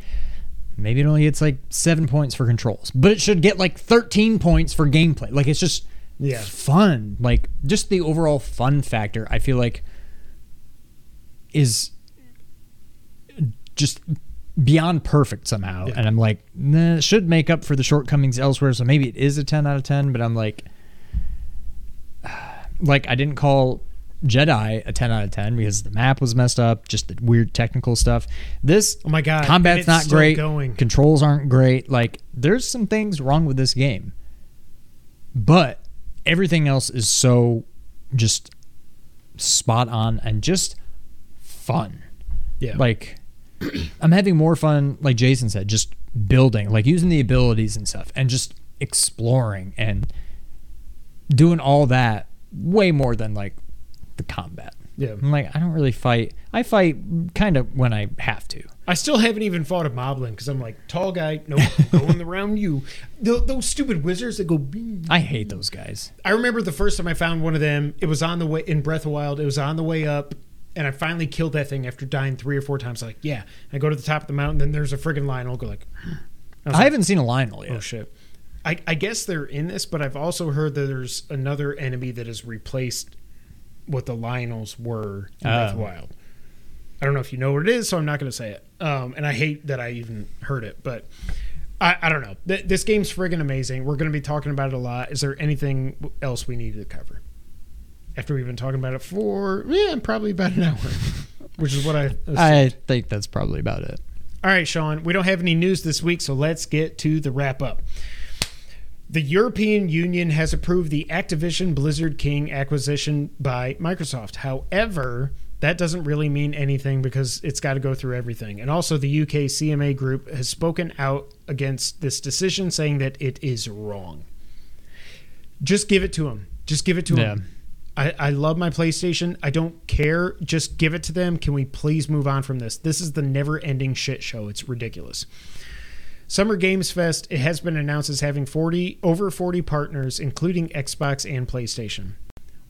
maybe it only gets like 7 points for controls but it should get like 13 points for gameplay like it's just Yeah. fun like just the overall fun factor i feel like is just beyond perfect somehow Yeah. and i'm like nah, it should make up for the shortcomings elsewhere so maybe it is a 10 out of 10 but i'm like (sighs) like i didn't call jedi a 10 out of 10 because the map was messed up just the weird technical stuff this Oh my god. combat's not great Going. controls aren't great like there's some things wrong with this game but everything else is so just spot on and just fun Yeah. like i'm having more fun like jason said just building like using the abilities and stuff and just exploring and doing all that way more than like the combat Yeah. I'm like, I don't really fight. I fight kind of when I have to. I still haven't even fought a moblin because I'm like tall guy. Nope, going around you. (laughs) Tho- those stupid wizards that go. Bing. I hate those guys. I remember the first time I found one of them. It was on the way in Breath of Wild. It was on the way up, and I finally killed that thing after dying three or four times. Like, yeah. I go to the top of the mountain, then there's a friggin' lion. I'll go like, I I like, haven't seen a Lynel yet. oh shit. I, I guess they're in this, but I've also heard that there's another enemy that has replaced what the Lynels were in Breath Oh. Wild. I don't know if you know what it is, so I'm not going to say it. Um, and I hate that I even heard it, but I, I don't know. Th- this game's friggin' amazing. We're going to be talking about it a lot. Is there anything else we need to cover? After we've been talking about it for, yeah, probably about an hour, (laughs) which is what I. I think that's probably about it. All right, Sean, we don't have any news this week, so let's get to the wrap up. The European Union has approved the Activision Blizzard King acquisition by Microsoft. However, that doesn't really mean anything because it's got to go through everything. And also, the UK CMA group has spoken out against this decision, saying that it is wrong. Just give it to them. Just give it to Yeah. them. I, I love my PlayStation. I don't care. Just give it to them. Can we please move on from this? This is the never ending shit show. It's ridiculous. Summer Games Fest, it has been announced as having 40 over 40 partners, including Xbox and PlayStation.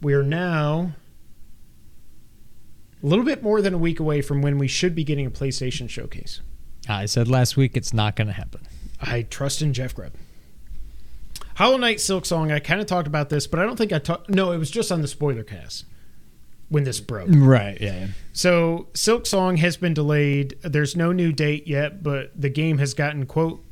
We are now a little bit more than a week away from when we should be getting a PlayStation showcase. I said last week it's not going to happen. I trust in Jeff Grubb. Hollow Knight Silksong, I kind of talked about this, but I don't think I talked. No, it was just on the spoiler cast when this broke. Right. Yeah. yeah. So Silksong has been delayed. There's no new date yet, but the game has gotten quote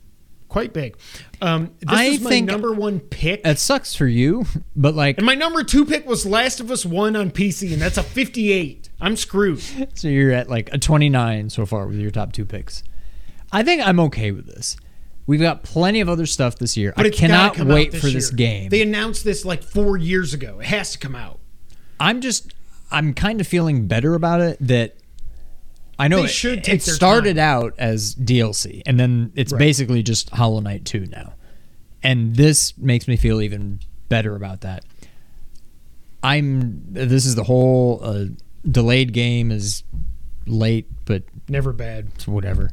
quite big. Um, this I was my think- number one pick, It sucks for you, but like, and my number two pick was Last of Us One on PC, and that's a 58. I'm screwed. so you're at like a 29 so far with your top two picks. I think I'm okay with this. We've got plenty of other stuff this year. But I cannot wait this for this game. They announced this like four years ago. It has to come out. I'm just I'm kind of feeling better about it that I know They it, should take it started time. out as DLC and then it's Right. basically just Hollow Knight 2 now. And this makes me feel even better about that. I'm this is the whole uh, delayed game is late but Never bad. whatever.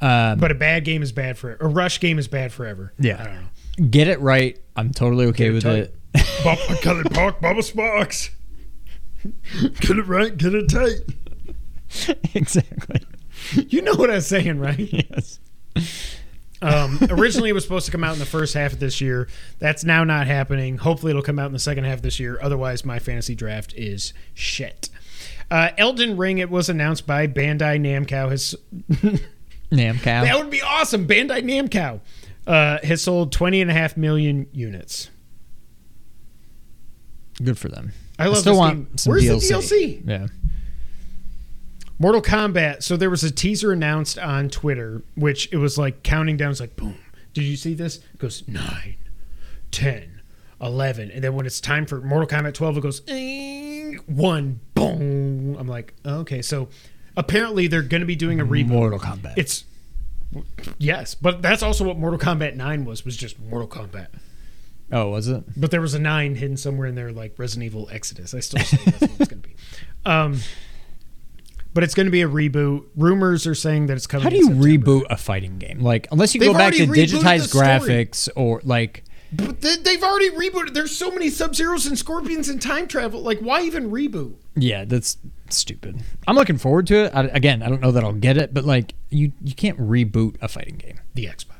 Um, But a bad game is bad for a rush game is bad forever. Yeah. I don't know. get it right. I'm totally okay it with tight. it. Bob, Cullen Park, Bubba Sparks. Get it right, get it tight. (laughs) exactly. You know what I'm saying, right? (laughs) Yes. Um, originally, it was supposed to come out in the first half of this year. That's now not happening. Hopefully, it'll come out in the second half of this year. Otherwise, my fantasy draft is shit. Uh, Elden Ring, it was announced by Bandai Namco. Has Namco. that would be awesome. Bandai Namco uh, has sold 20 and a half million units. Good for them. I love still this want game. some Where's DLC. the DLC? Yeah. Mortal Kombat. So there was a teaser announced on Twitter, which it was like counting down. It's like boom. Did you see this? It goes nine, 10, 11. And then when it's time for Mortal Kombat 12, it goes one, boom. I'm like, okay. So apparently they're going to be doing a reboot. Mortal Kombat. It's yes, but that's also what Mortal Kombat 9 was. Was just Mortal Kombat. oh, was it? But there was a nine hidden somewhere in there, like Resident Evil Exodus. I still say that's what it's going to be. (laughs) Um, but it's going to be a reboot. Rumors are saying that it's coming. How do you reboot a fighting game? Like, unless you They've go back to digitized graphics or like, But they, they've already rebooted. There's so many Sub Zeros and Scorpions and time travel. Like, why even reboot? yeah, that's stupid. I'm looking forward to it. I, again, I don't know that I'll get it, but like, you you can't reboot a fighting game. The Xbox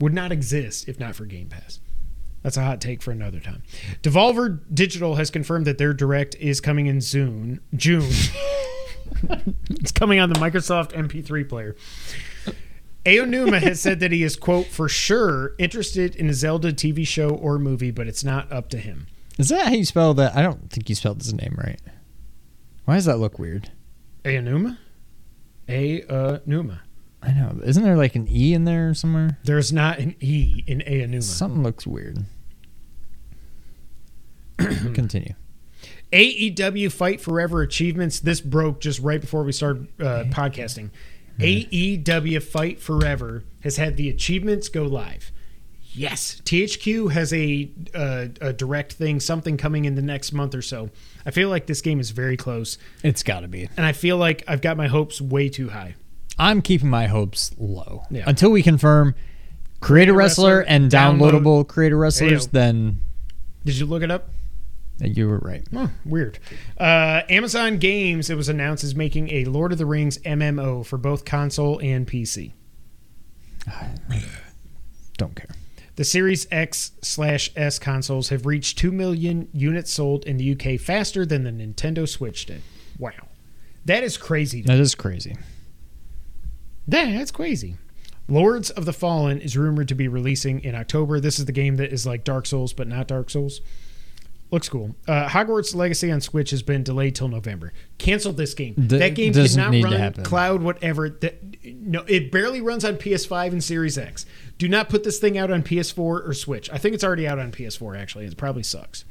would not exist if not for Game Pass. That's a hot take for another time. Devolver Digital has confirmed that their direct is coming in June. June. (laughs) it's coming on the Microsoft MP3 player. Aonuma has said that he is, quote, for sure interested in a Zelda TV show or movie, but it's not up to him. Is that how you spell that? I don't think you spelled his name right. Why does that look weird? Aonuma? Aonuma. I know. Isn't there like an E in there somewhere? There's not an E in Aonuma. Something looks weird. (clears throat) Continue. AEW Fight Forever achievements. This broke just right before we started uh, podcasting. AEW Fight Forever has had the achievements go live. Yes, THQ has a, uh, a direct thing, something coming in the next month or so. I feel like this game is very close, It's got to be. and I feel like I've got my hopes way too high. I'm keeping my hopes low Yeah. until we confirm Creator Wrestler, Wrestler, and download- downloadable Creator Wrestlers. Heyo. Then Did you look it up? you were right. Oh, weird. Uh, Amazon Games, it was announced, is making a Lord of the Rings MMO for both console and PC. (sighs) Don't care. The Series X slash S consoles have reached 2 million units sold in the UK faster than the Nintendo Switch did. Wow. That is crazy. That is crazy. Yeah, that's crazy. Lords of the Fallen is rumored to be releasing in October. This is the game that is like Dark Souls, but not Dark Souls. Looks cool. Uh, Hogwarts Legacy on Switch has been delayed till November. Cancel this game. Th- that game cannot run cloud, whatever. That, no, it barely runs on PS5 and Series X. Do not put this thing out on PS4 or Switch. I think it's already out on PS4. Actually, it probably sucks.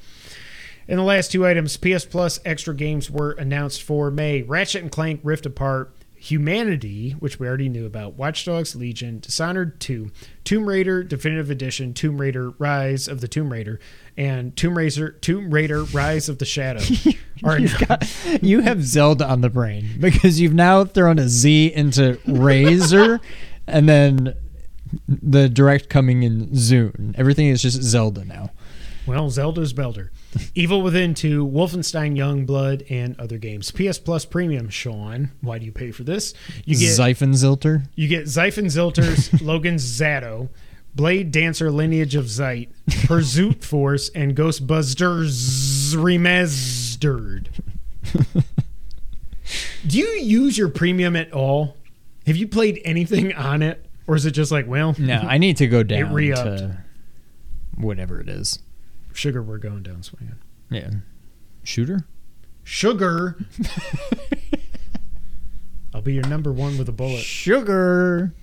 And the last two items, PS Plus extra games were announced for May. Ratchet and Clank Rift Apart, Humanity, which we already knew about, Watch Dogs Legion, Dishonored 2, Tomb Raider Definitive Edition, Tomb Raider Rise of the Tomb Raider, and Tomb Raider Tomb Raider Rise of the Shadow. (laughs) are You've got, (laughs) you have Zelda on the brain because you've now thrown a Z into Razor, (laughs) and then the direct coming in Zune. Everything is just Zelda now. Well, Zelda's Belder. Evil Within 2, Wolfenstein Youngblood, and other games. PS Plus Premium, Sean. Why do you pay for this? You get Zyphon Zilter. You get Zyphon Zilters, Logan's Zato, Blade Dancer Lineage of Zeit, Pursuit (laughs) Force, and Ghostbusters Remastered. (laughs) Do you use your premium at all? Have you played anything on it? Or is it just like, well, No, (laughs) I need to go down re-upped. to whatever it is. sugar, we're going down swinging. Yeah. Shooter? Sugar. I'll be your number one with a bullet. Sugar.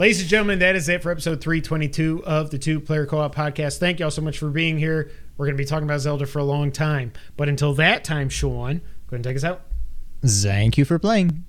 Ladies and gentlemen, that is it for episode 322 of the Two Player Co op podcast. Thank you all so much for being here. We're going to be talking about Zelda for a long time. But until that time, Sean, go ahead and take us out. Thank you for playing.